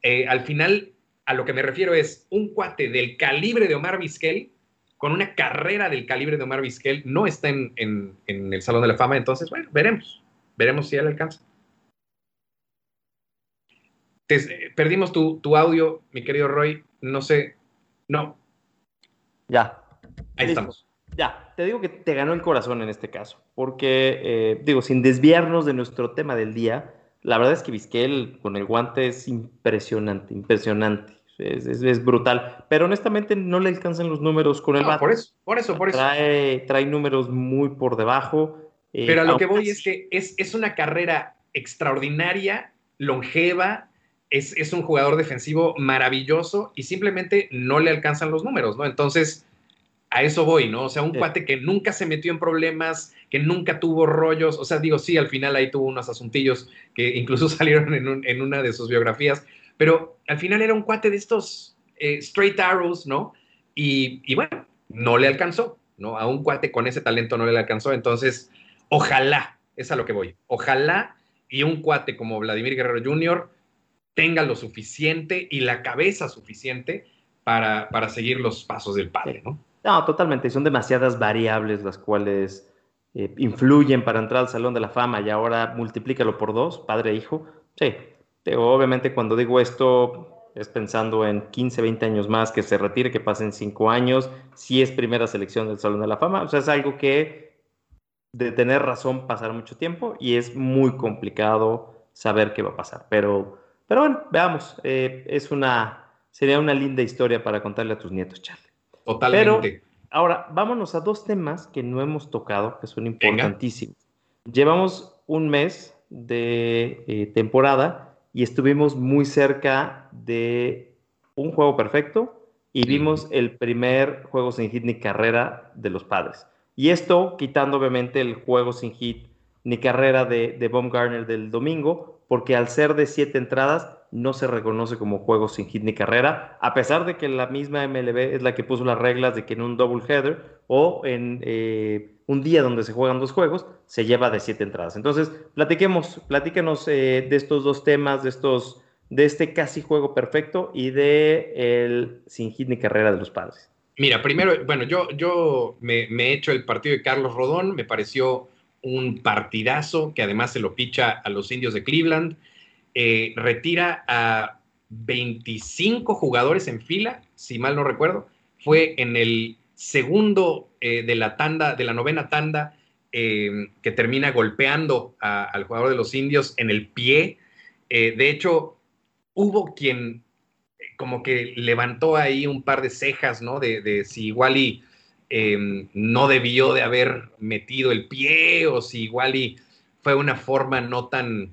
Speaker 1: eh, al final a lo que me refiero es un cuate del calibre de Omar Vizquel con una carrera del calibre de Omar Vizquel, no está en, el Salón de la Fama. Entonces, bueno, veremos. Veremos si él alcanza. perdimos tu, audio, mi querido Roy. No sé. No.
Speaker 2: Ya.
Speaker 1: Ahí estamos.
Speaker 2: Ya, te digo que te ganó el corazón en este caso, porque, eh, digo, sin desviarnos de nuestro tema del día, la verdad es que Vizquel con el guante es impresionante, impresionante es, brutal. Pero honestamente no le alcanzan los números con el
Speaker 1: no, Por eso, por eso, por eso.
Speaker 2: Trae, trae números muy por debajo.
Speaker 1: Eh, Pero a lo que voy es que es, es, una carrera extraordinaria, longeva, es, es, un jugador defensivo maravilloso y simplemente no le alcanzan los números, ¿no? Entonces, a eso voy, ¿no? O sea, un cuate que nunca se metió en problemas, que nunca tuvo rollos, o sea, digo, sí, al final ahí tuvo unos asuntillos que incluso salieron en, en una de sus biografías, pero al final era un cuate de estos eh, straight arrows, ¿no? Y, bueno, no le alcanzó, ¿no? A un cuate con ese talento no le alcanzó. Entonces, ojalá, es a lo que voy, ojalá y un cuate como Vladimir Guerrero Jr. tenga lo suficiente y la cabeza suficiente para, seguir los pasos del padre, ¿no?
Speaker 2: No, totalmente. Son demasiadas variables las cuales eh, influyen para entrar al Salón de la Fama y ahora multiplícalo por dos, padre e hijo. Sí, obviamente cuando digo esto es pensando en 15, 20 años más, que se retire, que pasen 5 años, si es primera selección del Salón de la Fama. O sea, es algo que de tener razón pasar mucho tiempo y es muy complicado saber qué va a pasar. Pero, pero bueno, veamos. Eh, es una, sería una linda historia para contarle a tus nietos, Charlie.
Speaker 1: Totalmente.
Speaker 2: ahora, vámonos a dos temas que no hemos tocado, que son importantísimos. Llevamos un mes de eh, temporada y estuvimos muy cerca de un juego perfecto y vimos el primer juego sin hit ni carrera de los padres. Y esto quitando obviamente el juego sin hit ni carrera de, de Baumgartner del domingo, porque al ser de siete entradas no se reconoce como juego sin hit ni carrera, a pesar de que la misma MLB es la que puso las reglas de que en un double header o en eh, un día donde se juegan dos juegos, se lleva de siete entradas. Entonces, platiquemos, platíquenos eh, de estos dos temas, de estos, de este casi juego perfecto y de el sin hit ni carrera de los padres.
Speaker 1: Mira, primero, bueno, yo, yo me, he hecho el partido de Carlos Rodón, me pareció un partidazo que además se lo picha a los indios de Cleveland. Eh, retira a 25 jugadores en fila, si mal no recuerdo. Fue en el segundo eh, de la tanda, de la novena tanda, eh, que termina golpeando al jugador de los indios en el pie. de hecho, hubo quien como que levantó ahí un par de cejas, ¿no? De, si igual y em, no debió de haber metido el pie o si igual y fue una forma no tan,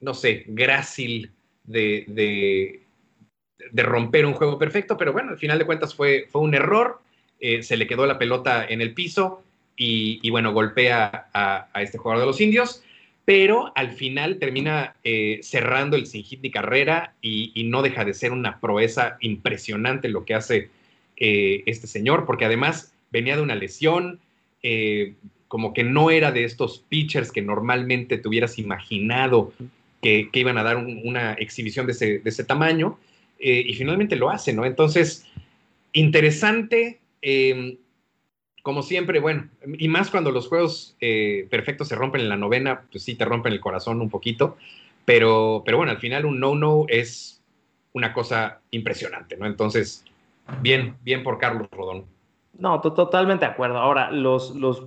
Speaker 1: no sé, grácil de, de, romper un juego perfecto, pero bueno, al final de cuentas fue, fue un error, eh, se le quedó la pelota en el piso y, bueno, golpea a, a este jugador de los indios pero al final termina eh, cerrando el sin hit ni carrera y, no deja de ser una proeza impresionante lo que hace eh, este señor, porque además venía de una lesión, eh, como que no era de estos pitchers que normalmente te hubieras imaginado que, iban a dar una exhibición de ese, de ese tamaño, y finalmente lo hace, ¿no? Entonces, interesante como siempre, bueno, y más cuando los juegos eh, perfectos se rompen en la novena, pues sí te rompen el corazón un poquito, pero, pero bueno, al final un no-no es una cosa impresionante, ¿no? Entonces, bien, bien por Carlos Rodón.
Speaker 2: No, totalmente de acuerdo. Ahora, los, los,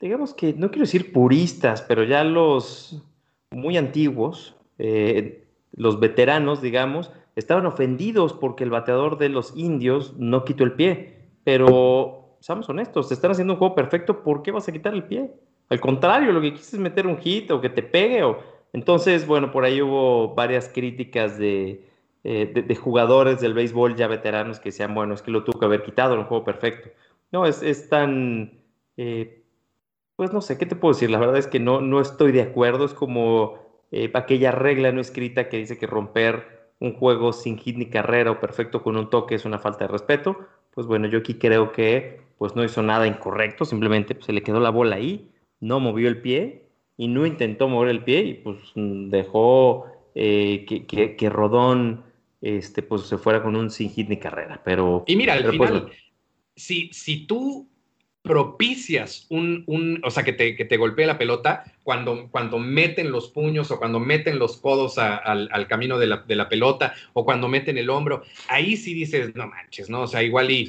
Speaker 2: digamos que, no quiero decir puristas, pero ya los muy antiguos, eh, los veteranos, digamos, estaban ofendidos porque el bateador de los indios no quitó el pie, pero seamos honestos, te están haciendo un juego perfecto, ¿por qué vas a quitar el pie? Al contrario, lo que quieres es meter un hit o que te pegue. O... Entonces, bueno, por ahí hubo varias críticas de, eh, jugadores del béisbol ya veteranos que decían, bueno, es que lo tuvo que haber quitado, en un juego perfecto. No, es, tan... Eh, pues no sé, ¿qué te puedo decir? La verdad es que no, no estoy de acuerdo. Es como eh, aquella regla no escrita que dice que romper un juego sin hit ni carrera o perfecto con un toque es una falta de respeto. Pues bueno, yo aquí creo que pues no hizo nada incorrecto, simplemente pues, se le quedó la bola ahí, no movió el pie y no intentó mover el pie y pues dejó que, Rodón este, pues, se fuera con un sin hit ni carrera. Pero,
Speaker 1: y mira, al
Speaker 2: pues,
Speaker 1: final, si, si tú propicias un, un, o sea, que te, que te golpee la pelota cuando, cuando meten los puños o cuando meten los codos al, camino de la, de la, pelota o cuando meten el hombro, ahí sí dices, no manches, ¿no? O sea, igual y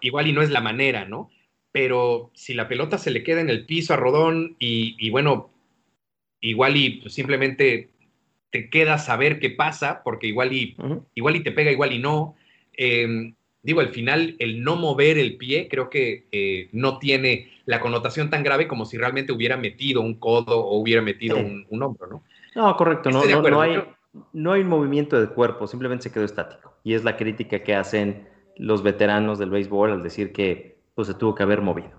Speaker 1: igual y no es la manera, ¿no? Pero si la pelota se le queda en el piso a Rodón y, bueno, igual y simplemente te queda saber qué pasa, porque igual y, igual y te pega, igual y no. Em, digo, al final, el no mover el pie creo que eh, no tiene la connotación tan grave como si realmente hubiera metido un codo o hubiera metido un, hombro, ¿no?
Speaker 2: No, correcto, no, no, hay, no hay movimiento de cuerpo, simplemente se quedó estático. Y es la crítica que hacen los veteranos del béisbol al decir que pues, se tuvo que haber movido.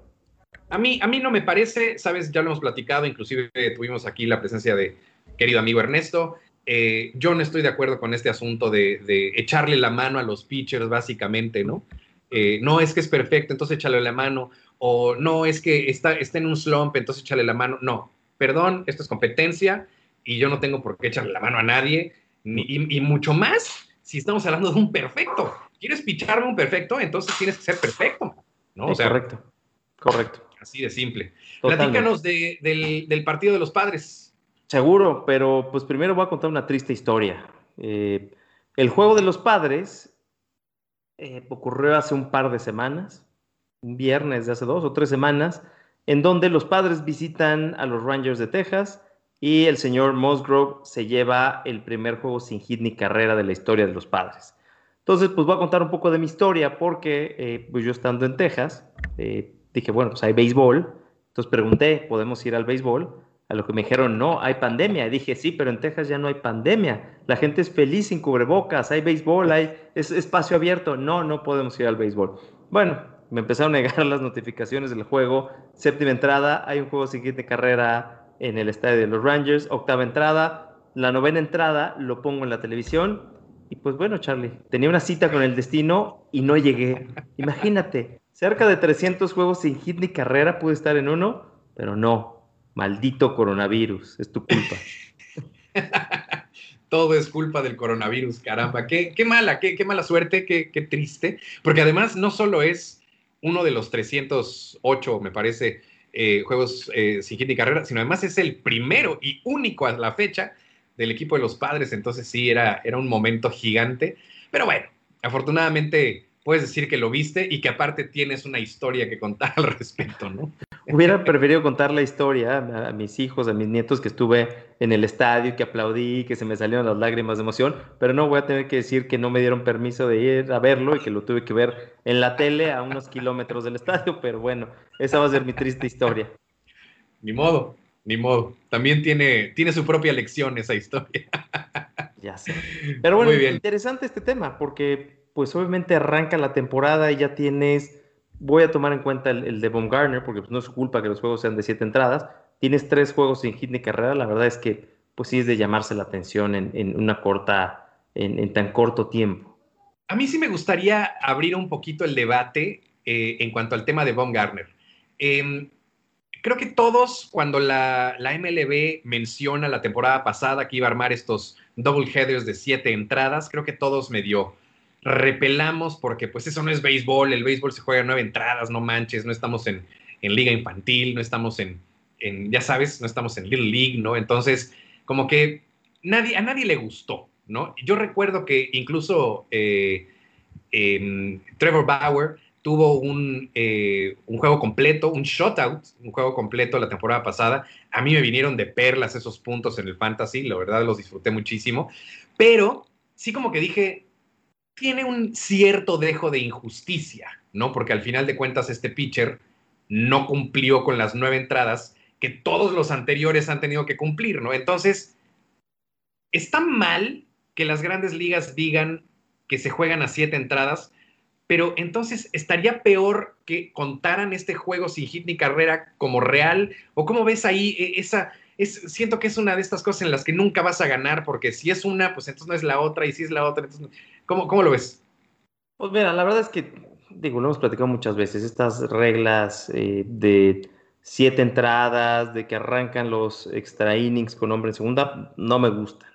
Speaker 1: A mí, a mí no me parece, sabes, ya lo hemos platicado, inclusive tuvimos aquí la presencia de querido amigo Ernesto. Eh, yo no estoy de acuerdo con este asunto de, echarle la mano a los pitchers, básicamente, ¿no? Eh, no es que es perfecto, entonces échale la mano, o no es que está, está en un slump, entonces échale la mano. No, perdón, esto es competencia y yo no tengo por qué echarle la mano a nadie, y mucho más si estamos hablando de un perfecto ¿Quieres picharme un perfecto? Entonces tienes que ser perfecto, ¿no? O
Speaker 2: sea, correcto, correcto.
Speaker 1: Así de simple. Platícanos del, partido de los padres.
Speaker 2: Seguro, pero pues primero voy a contar una triste historia. Eh, el juego de los padres eh, ocurrió hace un par de semanas, un viernes de hace dos o tres semanas, en donde los padres visitan a los Rangers de Texas y el señor Musgrove se lleva el primer juego sin hit ni carrera de la historia de los padres. Entonces, pues voy a contar un poco de mi historia porque eh, pues yo estando en Texas, dije, bueno, pues hay béisbol. Entonces pregunté, ¿podemos ir al béisbol? A lo que me dijeron, no, hay pandemia. Y dije, sí, pero en Texas ya no hay pandemia. La gente es feliz sin cubrebocas, hay béisbol, hay es, espacio abierto. No, no podemos ir al béisbol. Bueno, me empezaron a negar las notificaciones del juego. Séptima entrada, hay un juego siguiente carrera en el estadio de los Rangers. Octava entrada, la novena entrada lo pongo en la televisión. Y pues bueno, Charlie, tenía una cita con el destino y no llegué. Imagínate, cerca de 300 juegos sin hit ni carrera pude estar en uno, pero no. Maldito coronavirus, es tu culpa.
Speaker 1: Todo es culpa del coronavirus, caramba. Qué, qué mala, qué, qué, mala suerte, qué, qué triste. Porque además no solo es uno de los 308, me parece, eh, juegos eh, sin hit carrera, sino además es el primero y único a la fecha del equipo de los padres, entonces sí, era, era un momento gigante, pero bueno, afortunadamente puedes decir que lo viste y que aparte tienes una historia que contar al respecto, ¿no?
Speaker 2: Hubiera preferido contar la historia a, mis hijos, a mis nietos que estuve en el estadio, que aplaudí, que se me salieron las lágrimas de emoción, pero no voy a tener que decir que no me dieron permiso de ir a verlo y que lo tuve que ver en la tele a unos kilómetros del estadio, pero bueno, esa va a ser mi triste historia.
Speaker 1: Ni modo, ni modo. También tiene, tiene su propia lección esa historia.
Speaker 2: Ya sé. Pero bueno, interesante este tema, porque pues obviamente arranca la temporada y ya tienes voy a tomar en cuenta el, de Baumgartner, porque pues, no es culpa que los juegos sean de siete entradas. Tienes tres juegos sin hit ni carrera, la verdad es que pues sí es de llamarse la atención en, una corta, en, tan corto tiempo.
Speaker 1: A mí sí me gustaría abrir un poquito el debate eh, en cuanto al tema de Baumgartner. Em, creo que todos, cuando la, la, MLB menciona la temporada pasada que iba a armar estos double headers de siete entradas, creo que todos me dio repelamos porque pues eso no es béisbol, el béisbol se juega nueve entradas, no manches, no estamos en, liga infantil, no estamos en, ya sabes, no estamos en Little League, ¿no? Entonces, como que nadie, a nadie le gustó, ¿no? Yo recuerdo que incluso eh, Trevor Bauer tuvo un, eh, un, juego completo, un shutout, un juego completo la temporada pasada. A mí me vinieron de perlas esos puntos en el fantasy, la verdad los disfruté muchísimo, pero sí como que dije, tiene un cierto dejo de injusticia, ¿no? Porque al final de cuentas este pitcher no cumplió con las nueve entradas que todos los anteriores han tenido que cumplir, ¿no? Entonces, está mal que las grandes ligas digan que se juegan a siete entradas, pero entonces estaría peor que contaran este juego sin hit ni carrera como real, o cómo ves ahí e, esa, siento que es una de estas cosas en las que nunca vas a ganar, porque si es una, pues entonces no es la otra, y si es la otra, entonces... ¿Cómo, cómo lo ves?
Speaker 2: Pues mira, la verdad es que, digo, lo hemos platicado muchas veces, estas reglas eh, de siete entradas, de que arrancan los extra innings con hombre en segunda, no me gustan.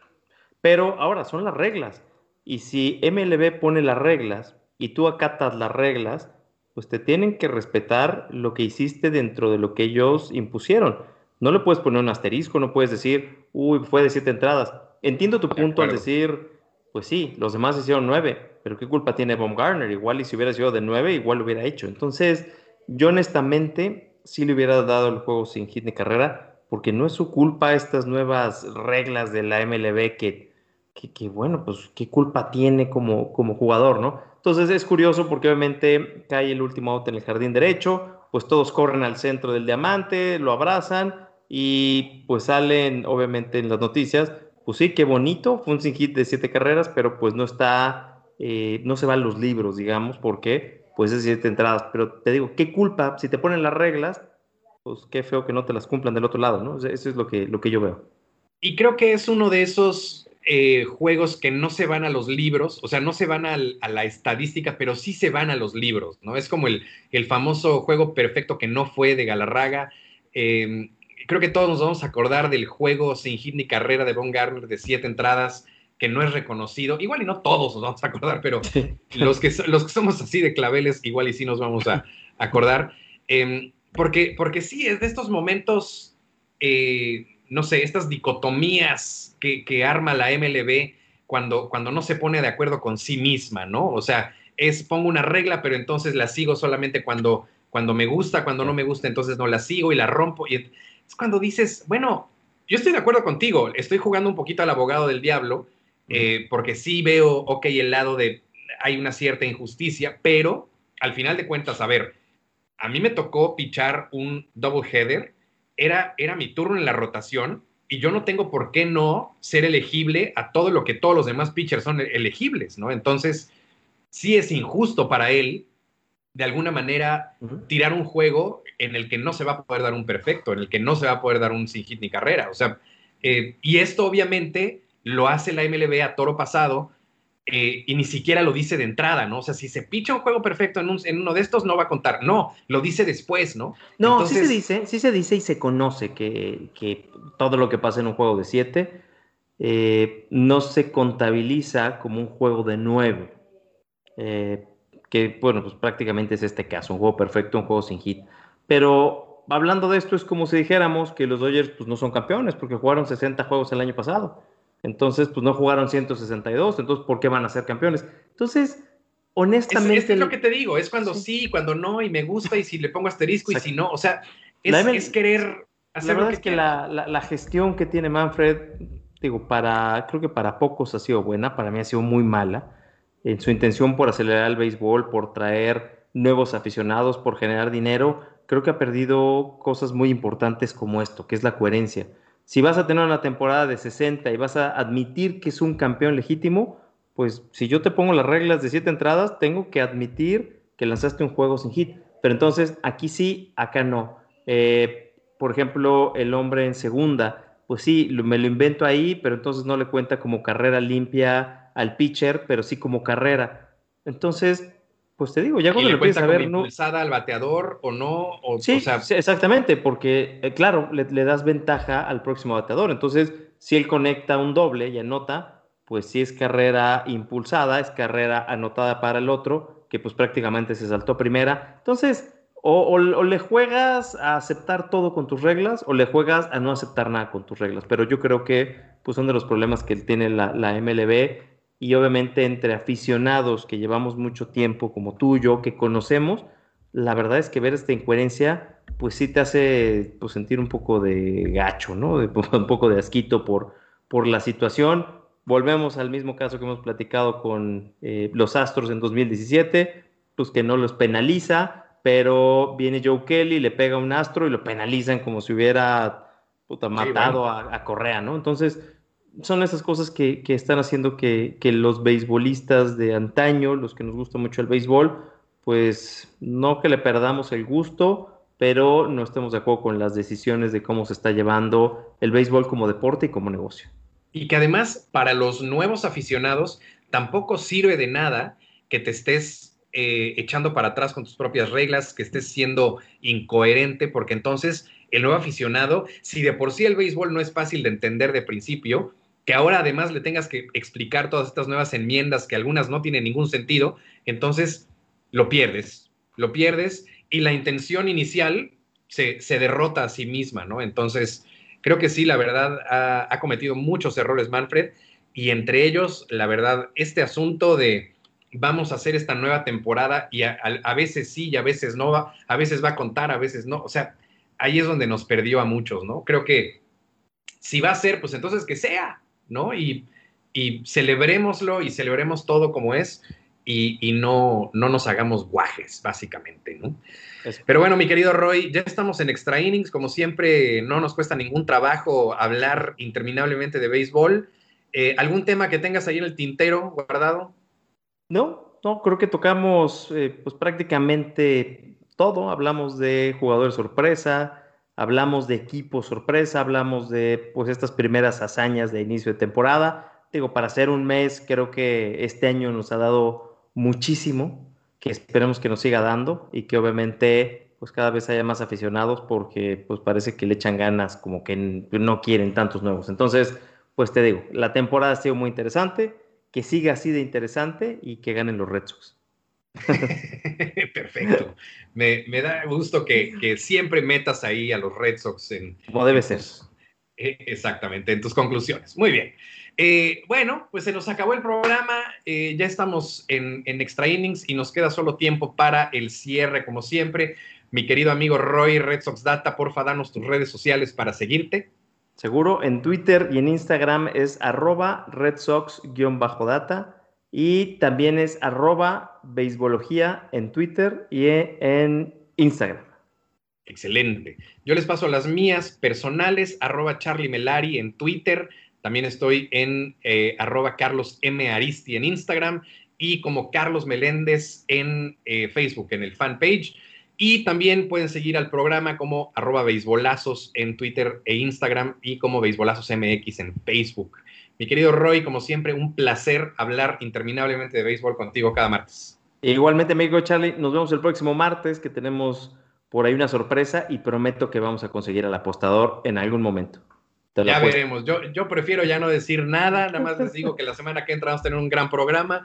Speaker 2: Pero ahora son las reglas. Y si MLB pone las reglas y tú acatas las reglas, pues te tienen que respetar lo que hiciste dentro de lo que ellos impusieron. No le puedes poner un asterisco, no puedes decir, uy, fue de siete entradas. Entiendo tu punto al decir, pues sí, los demás hicieron nueve, pero ¿qué culpa tiene Baumgartner? Igual y si hubiera sido de nueve, igual lo hubiera hecho. Entonces, yo honestamente sí le hubiera dado el juego sin hit ni carrera, porque no es su culpa estas nuevas reglas de la MLB que, que, bueno, pues qué culpa tiene como, como jugador, ¿no? Entonces es curioso porque obviamente cae el último out en el jardín derecho, pues todos corren al centro del diamante, lo abrazan, y pues salen obviamente en las noticias, pues sí, qué bonito, fue un sin hit de siete carreras, pero pues no está, eh, no se van los libros, digamos, porque pues es siete entradas, pero te digo, qué culpa, si te ponen las reglas, pues qué feo que no te las cumplan del otro lado, ¿no? Eso es lo que, lo que yo veo.
Speaker 1: Y creo que es uno de esos eh, juegos que no se van a los libros, o sea, no se van a la estadística, pero sí se van a los libros, ¿no? Es como el, el famoso juego perfecto que no fue de Galarraga. Eh, creo que todos nos vamos a acordar del juego sin hit ni carrera de Von Garner de siete entradas que no es reconocido. Igual y no todos nos vamos a acordar, pero los, que, los que somos así de claveles, igual y sí nos vamos a acordar. Em, porque, porque sí, es de estos momentos, eh, no sé, estas dicotomías que, que, arma la MLB cuando, cuando no se pone de acuerdo con sí misma, ¿no? O sea, es pongo una regla, pero entonces la sigo solamente cuando, cuando me gusta, cuando no me gusta, entonces no la sigo y la rompo. Y es cuando dices, bueno, yo estoy de acuerdo contigo, estoy jugando un poquito al abogado del diablo, eh, porque sí veo, ok, el lado de hay una cierta injusticia, pero al final de cuentas, a ver, a mí me tocó pichar un double header, era, era mi turno en la rotación y yo no tengo por qué no ser elegible a todo lo que todos los demás pitchers son elegibles, ¿no? Entonces, sí es injusto para él, de alguna manera tirar un juego en el que no se va a poder dar un perfecto, en el que no se va a poder dar un sin hit ni carrera. O sea, eh, y esto obviamente lo hace la MLB a toro pasado eh, y ni siquiera lo dice de entrada, ¿no? O sea, si se picha un juego perfecto en, uno de estos, no va a contar. No, lo dice después, ¿no?
Speaker 2: No, sí se dice, sí se dice y se conoce que, que todo lo que pasa en un juego de siete eh, no se contabiliza como un juego de 9 que, bueno, pues prácticamente es este caso, un juego perfecto, un juego sin hit. Pero hablando de esto, es como si dijéramos que los Dodgers pues, no son campeones porque jugaron 60 juegos el año pasado. Entonces, pues no jugaron 162, entonces, ¿por qué van a ser campeones? Entonces, honestamente...
Speaker 1: Es, lo que te digo, es cuando sí. cuando no, y me gusta, y si le pongo asterisco, y si no, o sea, es, querer
Speaker 2: hacer... La verdad es que la, gestión que tiene Manfred, digo, para, creo que para pocos ha sido buena, para mí ha sido muy mala, en su intención por acelerar el béisbol, por traer nuevos aficionados, por generar dinero, creo que ha perdido cosas muy importantes como esto, que es la coherencia si vas a tener una temporada de 60 y vas a admitir que es un campeón legítimo, pues si yo te pongo las reglas de siete entradas, tengo que admitir que lanzaste un juego sin hit. Pero entonces aquí sí, acá no. Eh, por ejemplo, el hombre en segunda, pues sí, me lo invento ahí, pero entonces no le cuenta como carrera limpia al pitcher, pero sí como carrera. Entonces, pues te digo, ya cuando
Speaker 1: le empiezas a ver. ¿no? al bateador o no? O,
Speaker 2: sí, exactamente, porque, eh, claro, le, das ventaja al próximo bateador. Entonces, si él conecta un doble y anota, pues si es carrera impulsada, es carrera anotada para el otro, que pues prácticamente se saltó primera. Entonces, o, le juegas a aceptar todo con tus reglas, o le juegas a no aceptar nada con tus reglas. Pero yo creo que pues son de los problemas que tiene la, la MLB y obviamente entre aficionados que llevamos mucho tiempo como tú y yo, que conocemos, la verdad es que ver esta incoherencia, pues sí te hace pues, sentir un poco de gacho, ¿no? un poco de asquito por, por la situación. Volvemos al mismo caso que hemos platicado con eh, los Astros en 2017, pues que no los penaliza, pero viene Joe Kelly, le pega un Astro y lo penalizan como si hubiera matado a, a Correa, ¿no? Entonces, son esas cosas que, están haciendo que, los beisbolistas de antaño, los que nos gusta mucho el béisbol, pues no que le perdamos el gusto, pero no estemos de acuerdo con las decisiones de cómo se está llevando el béisbol como deporte y como negocio.
Speaker 1: Y que además para los nuevos aficionados tampoco sirve de nada que te estés eh, echando para atrás con tus propias reglas, que estés siendo incoherente, porque entonces el nuevo aficionado, si de por sí el béisbol no es fácil de entender de principio, que ahora además le tengas que explicar todas estas nuevas enmiendas que algunas no tienen ningún sentido, entonces lo pierdes, lo pierdes y la intención inicial se, derrota a sí misma, ¿no? Entonces, creo que sí, la verdad, ha, cometido muchos errores Manfred y entre ellos, la verdad, este asunto de vamos a hacer esta nueva temporada y a, a, veces sí y a veces no va, a veces va a contar, a veces no, o sea, ahí es donde nos perdió a muchos, ¿no? Creo que si va a ser, pues entonces que sea, ¿no? Y, y celebrémoslo y celebremos todo como es y, no, no nos hagamos guajes, básicamente, ¿no? Pero bueno, mi querido Roy, ya estamos en extra innings, como siempre, no nos cuesta ningún trabajo hablar interminablemente de béisbol. Eh, ¿Algún tema que tengas ahí en el tintero guardado?
Speaker 2: No, no, creo que tocamos eh, pues prácticamente todo. Hablamos de jugadores sorpresa, hablamos de equipo sorpresa, hablamos de pues estas primeras hazañas de inicio de temporada. Digo, para ser un mes, creo que este año nos ha dado muchísimo, que esperemos que nos siga dando y que obviamente pues cada vez haya más aficionados porque pues parece que le echan ganas, como que no quieren tantos nuevos. Entonces, pues te digo, la temporada ha sido muy interesante, que siga así de interesante y que ganen los Red Sox.
Speaker 1: Perfecto. Me, da gusto que, siempre metas ahí a los Red Sox en...
Speaker 2: Como debe ser.
Speaker 1: Eh, exactamente, en tus conclusiones. Muy bien. Eh, bueno, pues se nos acabó el programa, eh, ya estamos en, en, extra innings y nos queda solo tiempo para el cierre, como siempre. Mi querido amigo Roy, Red Sox Data, porfa, danos tus redes sociales para seguirte.
Speaker 2: Seguro, en Twitter y en Instagram es arroba Red Sox-data y también es arroba beisbología en Twitter y en Instagram.
Speaker 1: Excelente. Yo les paso las mías personales, arroba Charlie Melari en Twitter, también estoy en eh, arroba Carlos M. Aristi en Instagram y como Carlos Meléndez en eh, Facebook, en el fanpage. Y también pueden seguir al programa como arroba beisbolazos en Twitter e Instagram y como beisbolazos MX en Facebook. Mi querido Roy, como siempre, un placer hablar interminablemente de béisbol contigo cada martes.
Speaker 2: Igualmente, amigo Charlie, nos vemos el próximo martes que tenemos por ahí una sorpresa y prometo que vamos a conseguir al apostador en algún momento.
Speaker 1: Ya veremos. Yo, yo prefiero ya no decir nada, nada más les digo que la semana que entra vamos a tener un gran programa.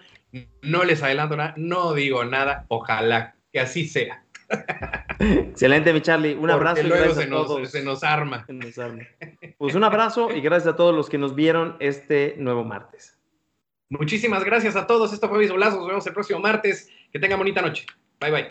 Speaker 1: No les adelanto nada, no digo nada. Ojalá que así sea.
Speaker 2: Excelente, mi Charlie. Un abrazo.
Speaker 1: Y gracias se, a nos, todos. se nos arma.
Speaker 2: Pues un abrazo y gracias a todos los que nos vieron este nuevo martes.
Speaker 1: Muchísimas gracias a todos. Esto fue Bisolazo. Nos vemos el próximo martes. Que tengan bonita noche. Bye, bye.